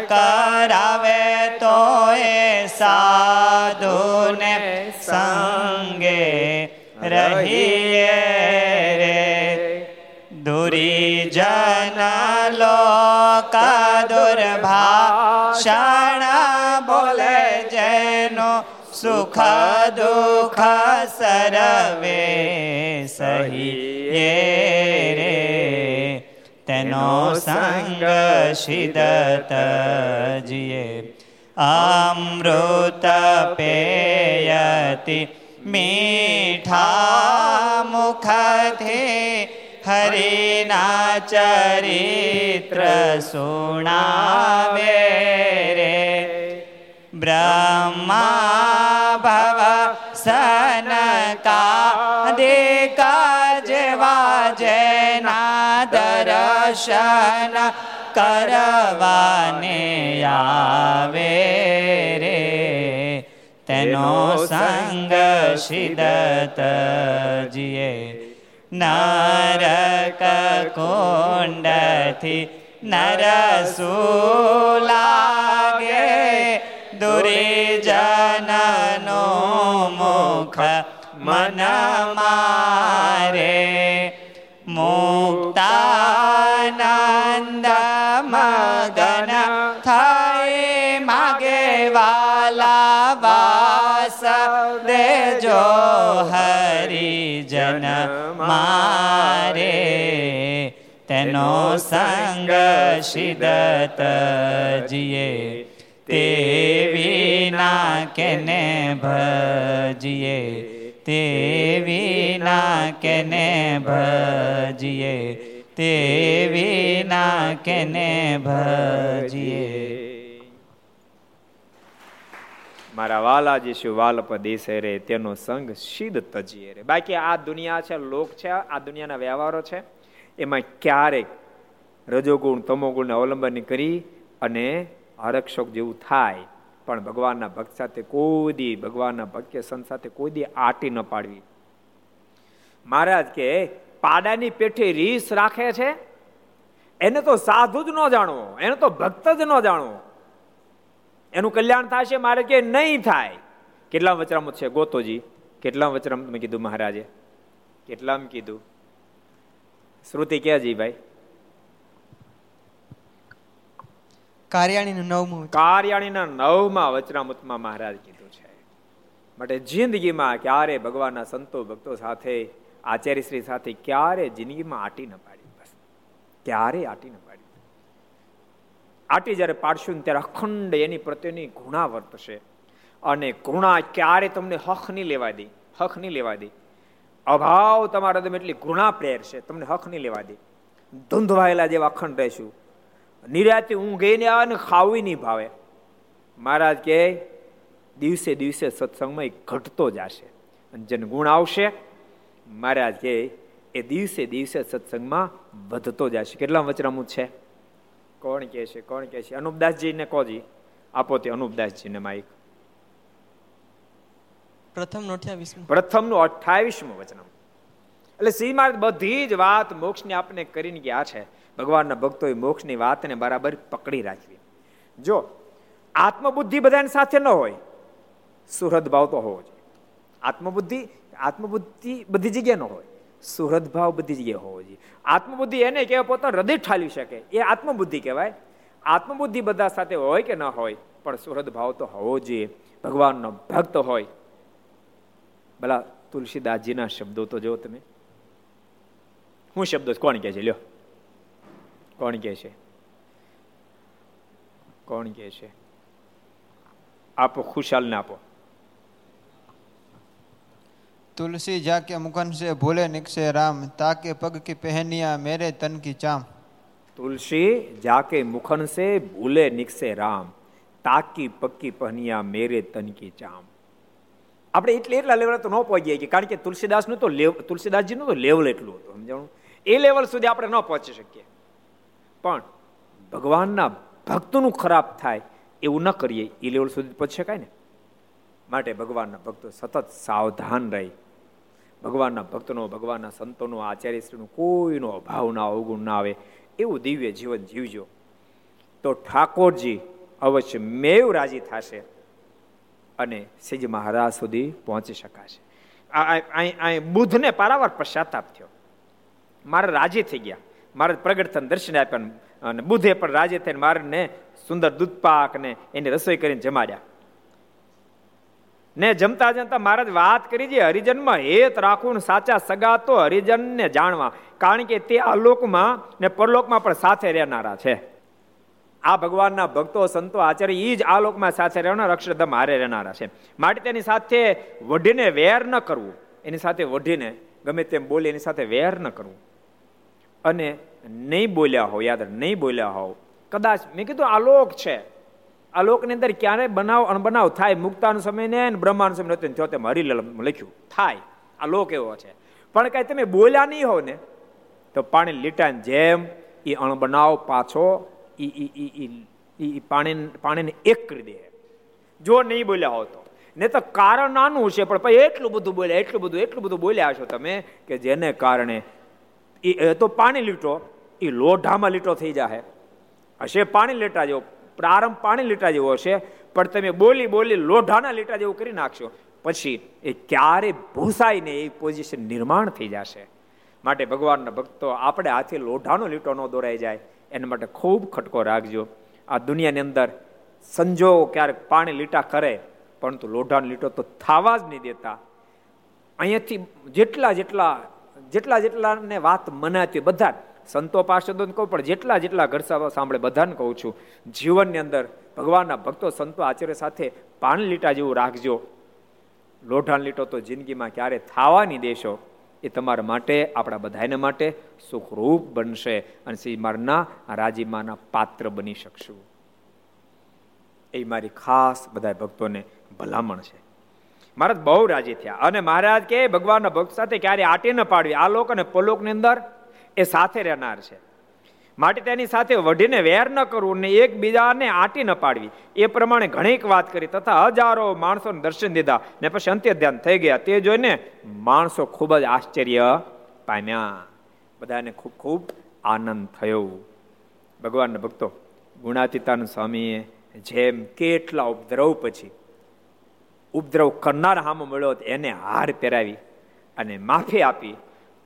કરાવે તો એ સાધુને દુર્ભાષણ બોલે જેનો સુખ દુઃખ સરવે સહી રે તેનો સંગ સિદ્ધ જીએ અમૃત પેયતી મીઠા મુખથી હરિના ચરિત્ર સુણાવે રે. બ્રહ્મા ભવ સનકા દેકા જેવા જેના દર્શન કરવાને આવે રે. તેનો સંગ સિદ્ધ જીએ. નરક કોંડથી નરસુલાગે દુર્જનનો મુખ મન મારે મુક્તાનંદ મગન થા વાલા વાસ દેજો હરિજન મારે તેનો સંગ સિદત જીએ તે વિના કેને ભજીએ તે વિના કેને ભજીએ તે વિના કેને ભજીએ મારા વાલાજી શિવ વાલપ દેશે રે તેનો સંગ સિદ્ધ તજીએ રે. બાકી આ દુનિયા છે, લોક છે, આ દુનિયાના વ્યવહારો છે, એમાં ક્યારેક રજોગુણ, તમોગુણને અવલંબન કરી અને આરક્ષક જેવું થાય, પણ ભગવાનના ભક્ત સાથે કોઈ દી ભગવાનના ભક્ત સંત સાથે કોઈ દી આટી ન પાડવી. મહારાજ કે, પાડાની પેઠે રીસ રાખે છે? એને તો સાધુ જ ન જાણવો એને તો ભક્ત જ ન જાણવો એનું કલ્યાણ થશે મારે કે નહીં થાય. કેટલા વચરામત છે? ગોતોજી કેટલા વચરામ તમે કીધું મહારાજે? કેટલામ કીધું? શ્રુતિ ક્યાંજી ભાઈ? કાર્યાણીનું નવમું કાર્યાણીના નવમાં વચરામૃતમાં મહારાજ કીધું છે. માટે જિંદગીમાં ક્યારે ભગવાનના સંતો ભક્તો સાથે આચાર્ય શ્રી સાથે ક્યારે જિંદગીમાં આટી ન પાડી? બસ ક્યારે આટી ન આટી જ્યારે પાડશું ત્યારે અખંડ એની પ્રત્યેની ઘૃણા વર્તશે. અને ઘૃણા ક્યારે તમને હક નહીં લેવા દે, હક નહીં લેવા દે. અભાવ તમારા તમે એટલી ઘૃણા પ્રેરશે તમને હક નહીં લેવા દે. ધૂંધવાયેલા જેવા અખંડ રહેશું. નિરાતે ઊંઘે ને આવે ને ખાવી નહીં ભાવે. મહારાજ કે દિવસે દિવસે સત્સંગમાં ઘટતો જશે અને જેને ગુણ આવશે, મહારાજ કે એ દિવસે દિવસે સત્સંગમાં વધતો જશે. કેટલા વચરામું છે? કોણ કે છે કોણ કે છે? અનુપદાસજીને કોજી. આપો તે અનુપદાસજીને માઇક પ્રથમ અઠ્યાવીસમું. પ્રથમનું અઠ્ઠાવીસમું વચન. એટલે શ્રી બધી જ વાત મોક્ષની આપને કરીને ગયા છે. ભગવાનના ભક્તોએ મોક્ષની વાતને બરાબર પકડી રાખવી. જો આત્મબુદ્ધિ બધાની સાથે ન હોય સુહૃદ ભાવ તો હોવો જોઈએ. આત્મબુદ્ધિ આત્મબુદ્ધિ બધી જગ્યાએ ન હોય. સુહૃદ બુદ્ધિ જગ્યાએ હોવો જોઈએ. આત્મબુદ્ધિ એને કહેવાય પોતાનું હૃદય ઠાલી શકે. એ આત્મબુદ્ધિ કહેવાય. આત્મબુદ્ધિ બધા સાથે હોય કે ન હોય, પણ સુહૃદભાવ તો હોવો જોઈએ. ભગવાનનો ભક્ત હોય. ભલા તુલસીદાસજીના શબ્દો તો જો તમે. હું શબ્દો કોણ કહે છે? લ્યો. કોણ કહે છે? કોણ કહે છે? આપો, ખુશાલને આપો. तुलसी जाके मुखन से भूले निकसे राम ताके पग की पहनिया मेरे तन की चाम તુલસી જાકે મુખન સે ભૂલે નિકસે રામ તાકી પક્કી પહનિયા મેરે તન કી ચામ આપણે એટલે એટલા લેવલ તો ન પહોંચીએ કે કારણ કે તુલસીદાસનું તો લેવ તુલસીદાસજીનું તો લેવલ એટલું હતું સમજાણું એ લેવલ સુધી આપણે ન પહોંચી શકીએ પણ ભગવાનના ભક્તનું ખરાબ થાય એવું ન કરીએ એ લેવલ સુધી પહોંચી શકાય ને માટે ભગવાનના ભક્તો સતત સાવધાન રહી ભગવાનના ભક્તનો, ભગવાનના સંતોનો, આચાર્યશ્રીનો કોઈનો અભાવ ના, અવગુણ ના આવે, એવું દિવ્ય જીવન જીવજો. તો ઠાકોરજી અવશ્ય મેવ રાજી થશે અને સિજ મહારાજ સુધી પહોંચી શકાશે. બુદ્ધને પારાવાર પશ્ચાતાપ થયો મારે રાજી થઈ ગયા. મારે પ્રગટન દર્શન આપ્યા અને બુદ્ધે પણ રાજી થઈને મારને સુંદર દૂધપાક ને એની રસોઈ કરીને જમાડ્યા. ને જમતા જમતા મહારાજ વાત કરી છે હરિજનમાં હેત રાખવું સાચા સગા તો હરિજનને જાણવા. કારણ કે તે આ લોકમાં ને પરલોકમાં પણ સાથે રહેનારા છે. આ ભગવાનના ભક્તો, સંતો, આચાર્ય એ જ આ લોકમાં સાથે રહેવાના અક્ષરધમ હારે રહેનારા છે. માટે તેની સાથે વઢીને વેર ન કરવું. એની સાથે વઢીને, ગમે તેમ બોલે, એની સાથે વેર ન કરવું. અને નહીં બોલ્યા હોવ, યાદ નહીં બોલ્યા હોવ. કદાચ, મેં કીધું આલોક છે. આ લોકની અંદર ક્યારે બનાવ, અણબનાવ થાય મુક્તાનો સમય ને બ્રહ્માનો સમય નતો થયો તેમ હરિલ લખ્યું. થાય. આ લોક એવો છે. પણ કઈ તમે બોલ્યા નહીં હો ને, તો પાણી લીટાની જેમ એ અણબનાવ પાછો ઈ પાણી પાણીને એક કરી દે. જો નહીં બોલ્યા હો તો. ને તો કારણ નાનું છે, પણ પછી એટલું બધું બોલ્યા, એટલું બધું એટલું બધું બોલ્યા છો તમે કે જેને કારણે એ તો પાણી લીટો એ લોઢામાં લીટો થઈ જાય હશે પાણી લીટા જેવો પ્રારંભ પાણી લીટા જેવો છે, પણ તમે બોલી બોલી લોઢાના લીટા જેવું કરી નાખશો. પછી એ ક્યારે ભૂસાય ને એ પોઝિશન નિર્માણ થઈ જશે. માટે ભગવાનના ભક્તો, આપણે હાથે લોઢાનો લીટો ન દોરાઈ જાય. એના માટે ખૂબ ખટકો રાખજો. આ દુનિયાની અંદર સંજો ક્યારેક પાણી લીટા કરે, પરંતુ લોઢાનો લીટો તો થવા જ નહીં દેતા. અહીંયાથી જેટલા જેટલા જેટલા જેટલાને વાત મનાતી બધા સંતો પાર્ષદોને કહું, પણ જેટલા જેટલા ઘર સાંભળે, બધાને કહું છું, જીવનની અંદર ભગવાનના ભક્તો, સંતો આચાર્ય સાથે પાન લીટા જેવું રાખજો. લોઢાન લીટો તો જિંદગીમાં ક્યારે થાવાની દેશો, એ તમારા માટે, આપણા બધાને માટે સુખરૂપ બનશે અને શ્રી મારના રાજીમાના પાત્ર બની શકશું. એ મારી ખાસ બધા ભક્તોને ભલામણ છે. મહારાજ બહુ રાજી થયા. અને મહારાજ કે ભગવાનના ભક્ત સાથે ક્યારે આટી ન પાડવી. આ લોક અને પલોકની અંદર એ સાથે રહેનાર છે. માટે તેની સાથે વઢીને વેર ન કરવું ને એકબીજાને આટી ન પાડવી. એ પ્રમાણે ઘણીક વાત કરી તથા હજારો માણસોને દર્શન દીધા ને પછી અંત્ય ધ્યાન થઈ ગયા. તે જોઈને માણસો ખૂબ જ આશ્ચર્ય પામ્યા. બધાને ખૂબ ખૂબ આનંદ થયો. ભગવાનના ભક્તો ગુણાતીતાન સ્વામીએ જેમ કેટલા ઉપદ્રવ પછી, ઉપદ્રવ કરનાર હામો મળ્યો એને હાર પહેરાવી અને માફી આપી.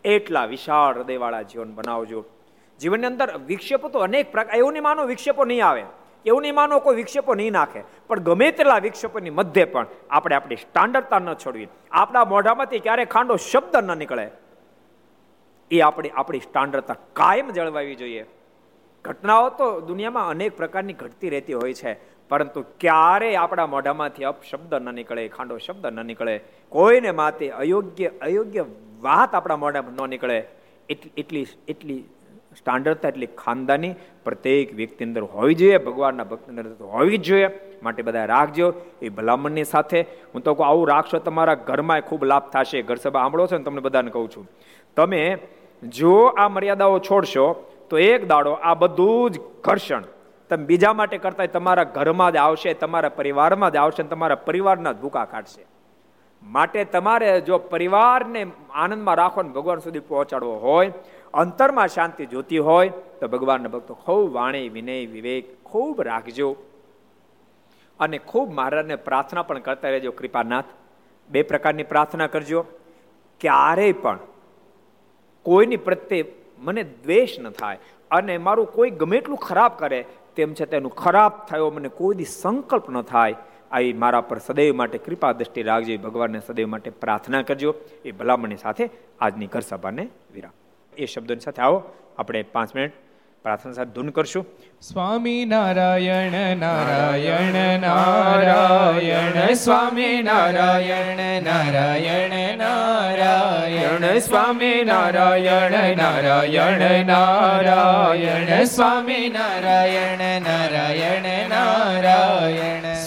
એટલા વિશાળ હૃદયવાળા જીવન બનાવજો. જીવનની અંદર વિક્ષેપો તો અનેક પ્રકાર એવું નહીં માનો વિક્ષેપો નહીં આવે. એવું નહીં માનો કોઈ વિક્ષેપો નહીં નાખે. પણ ગમે તેટલા વિક્ષેપોની મધ્ય પણ આપણે આપણી સ્ટાન્ડર્ડતા ન છોડવી. આપણા મોઢામાંથી ક્યારે ખાંડો શબ્દ ન નીકળે. એ આપણી આપણી સ્ટાન્ડર્ડતા કાયમ જળવાવી જોઈએ. ઘટનાઓ તો દુનિયામાં અનેક પ્રકારની ઘટતી રહેતી હોય છે. પરંતુ ક્યારે આપણા મોઢામાંથી અપશબ્દ ન નીકળે, ખાંડો શબ્દ ન નીકળે. કોઈને માતે અયોગ્ય અયોગ્ય વાત આપણા મોઢામાં ન નીકળે. એટલી એટલી એટલી સ્ટાન્ડર્ડતા, એટલી ખાનદાની પ્રત્યેક વ્યક્તિ અંદર હોવી જોઈએ, ભગવાનના ભક્ત અંદર હોવી જ જોઈએ. માટે બધા રાખજો. એ ભલામણની સાથે હું તો આવું રાખશો તમારા ઘરમાં ખૂબ લાભ થશે. ઘર સભા સાંભળો છો ને, તમને બધાને કહું છું. તમે જો આ મર્યાદાઓ છોડશો, તો એક દાડો આ બધું જ ઘર્ષણ તમે બીજા માટે કરતા તમારા ઘરમાં જ આવશે, તમારા પરિવારમાં જ આવશે તમારા પરિવારના જ ભૂકા કાઢશે માટે તમારે જો પરિવારને આનંદમાં રાખો ને ભગવાન સુધી પહોંચાડવો હોય, અંતરમાં શાંતિ જોતી હોય, તો ભગવાનના ભક્તો ખૂબ વાણી, વિનય, વિવેક ખૂબ રાખજો. અને ખૂબ મહારાજને પ્રાર્થના પણ કરતા રહેજો કૃપાનાથ. બે પ્રકારની પ્રાર્થના કરજો. ક્યારેય પણ કોઈની પ્રત્યે મને દ્વેષ ન થાય અને મારું કોઈ ગમે એટલું ખરાબ કરે, તેમ છતાં એનું ખરાબ થયો મને કોઈ દી સંકલ્પ ન થાય આવી મારા પર સદૈવ માટે કૃપા દ્રષ્ટિ રાખજો ભગવાનને સદૈવ માટે પ્રાર્થના કરજો. એ ભલામણની સાથે આજની ઘર સભાને વિરામ. એ શબ્દોની સાથે આવો, આપણે પાંચ મિનિટ પ્રાર્થના સાથે ધૂન કરશું. સ્વામી નારાયણ નારાયણ નારાયણ, સ્વામી નારાયણ નારાયણ નારાયણ, સ્વામી નારાયણ નારાયણ નારાયણ, સ્વામી નારાયણ નારાયણ નારાયણ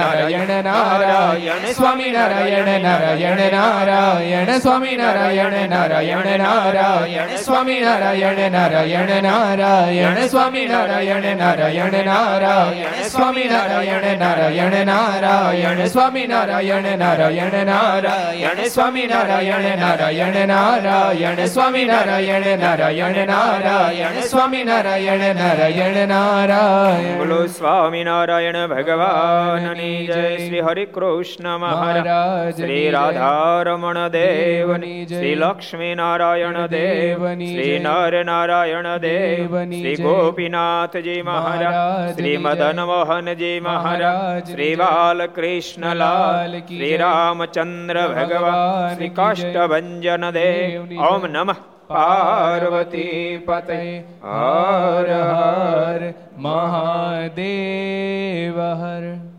નારાયણ નારાયણ સ્વામી નારાયણ નારાયણ નારાયણ સ્વામી નારાયણ નારાયણ નારાયણ સ્વામી નારાયણ નારાયણ નારાયણ સ્વામી નારાયણ નારાયણ નારાયણ સ્વામી નારાયણ નારાયણ નારાયણ સ્વામી નારાયણ નારાયણ નારાયણ સ્વામી નારાયણ નારાયણ નારાયણ સ્વામી નારાયણ નારાયણ નારાયણ સ્વામી નારાયણ નારાયણ નારાયણ બોલો સ્વામિનારાયણ ભગવાનની જય શ્રી હરિ કૃષ્ણ મહારાજ શ્રી રાધારમણ દેવની. શ્રી લક્ષ્મી નારાયણ દેવ દેવની શ્રી. નર નારાયણ દેવ દેવની શ્રી. ગોપીનાથજી મહારાજ શ્રી. મદન મોહનજી મહારાજ શ્રી બાલકૃષ્ણ લાલ શ્રી રામચંદ્ર ભગવાન શ્રી કાષ્ટભન દેવ ઓમ નમઃ. પાર્વતી પતે. હર હર. મહાદેવ હર.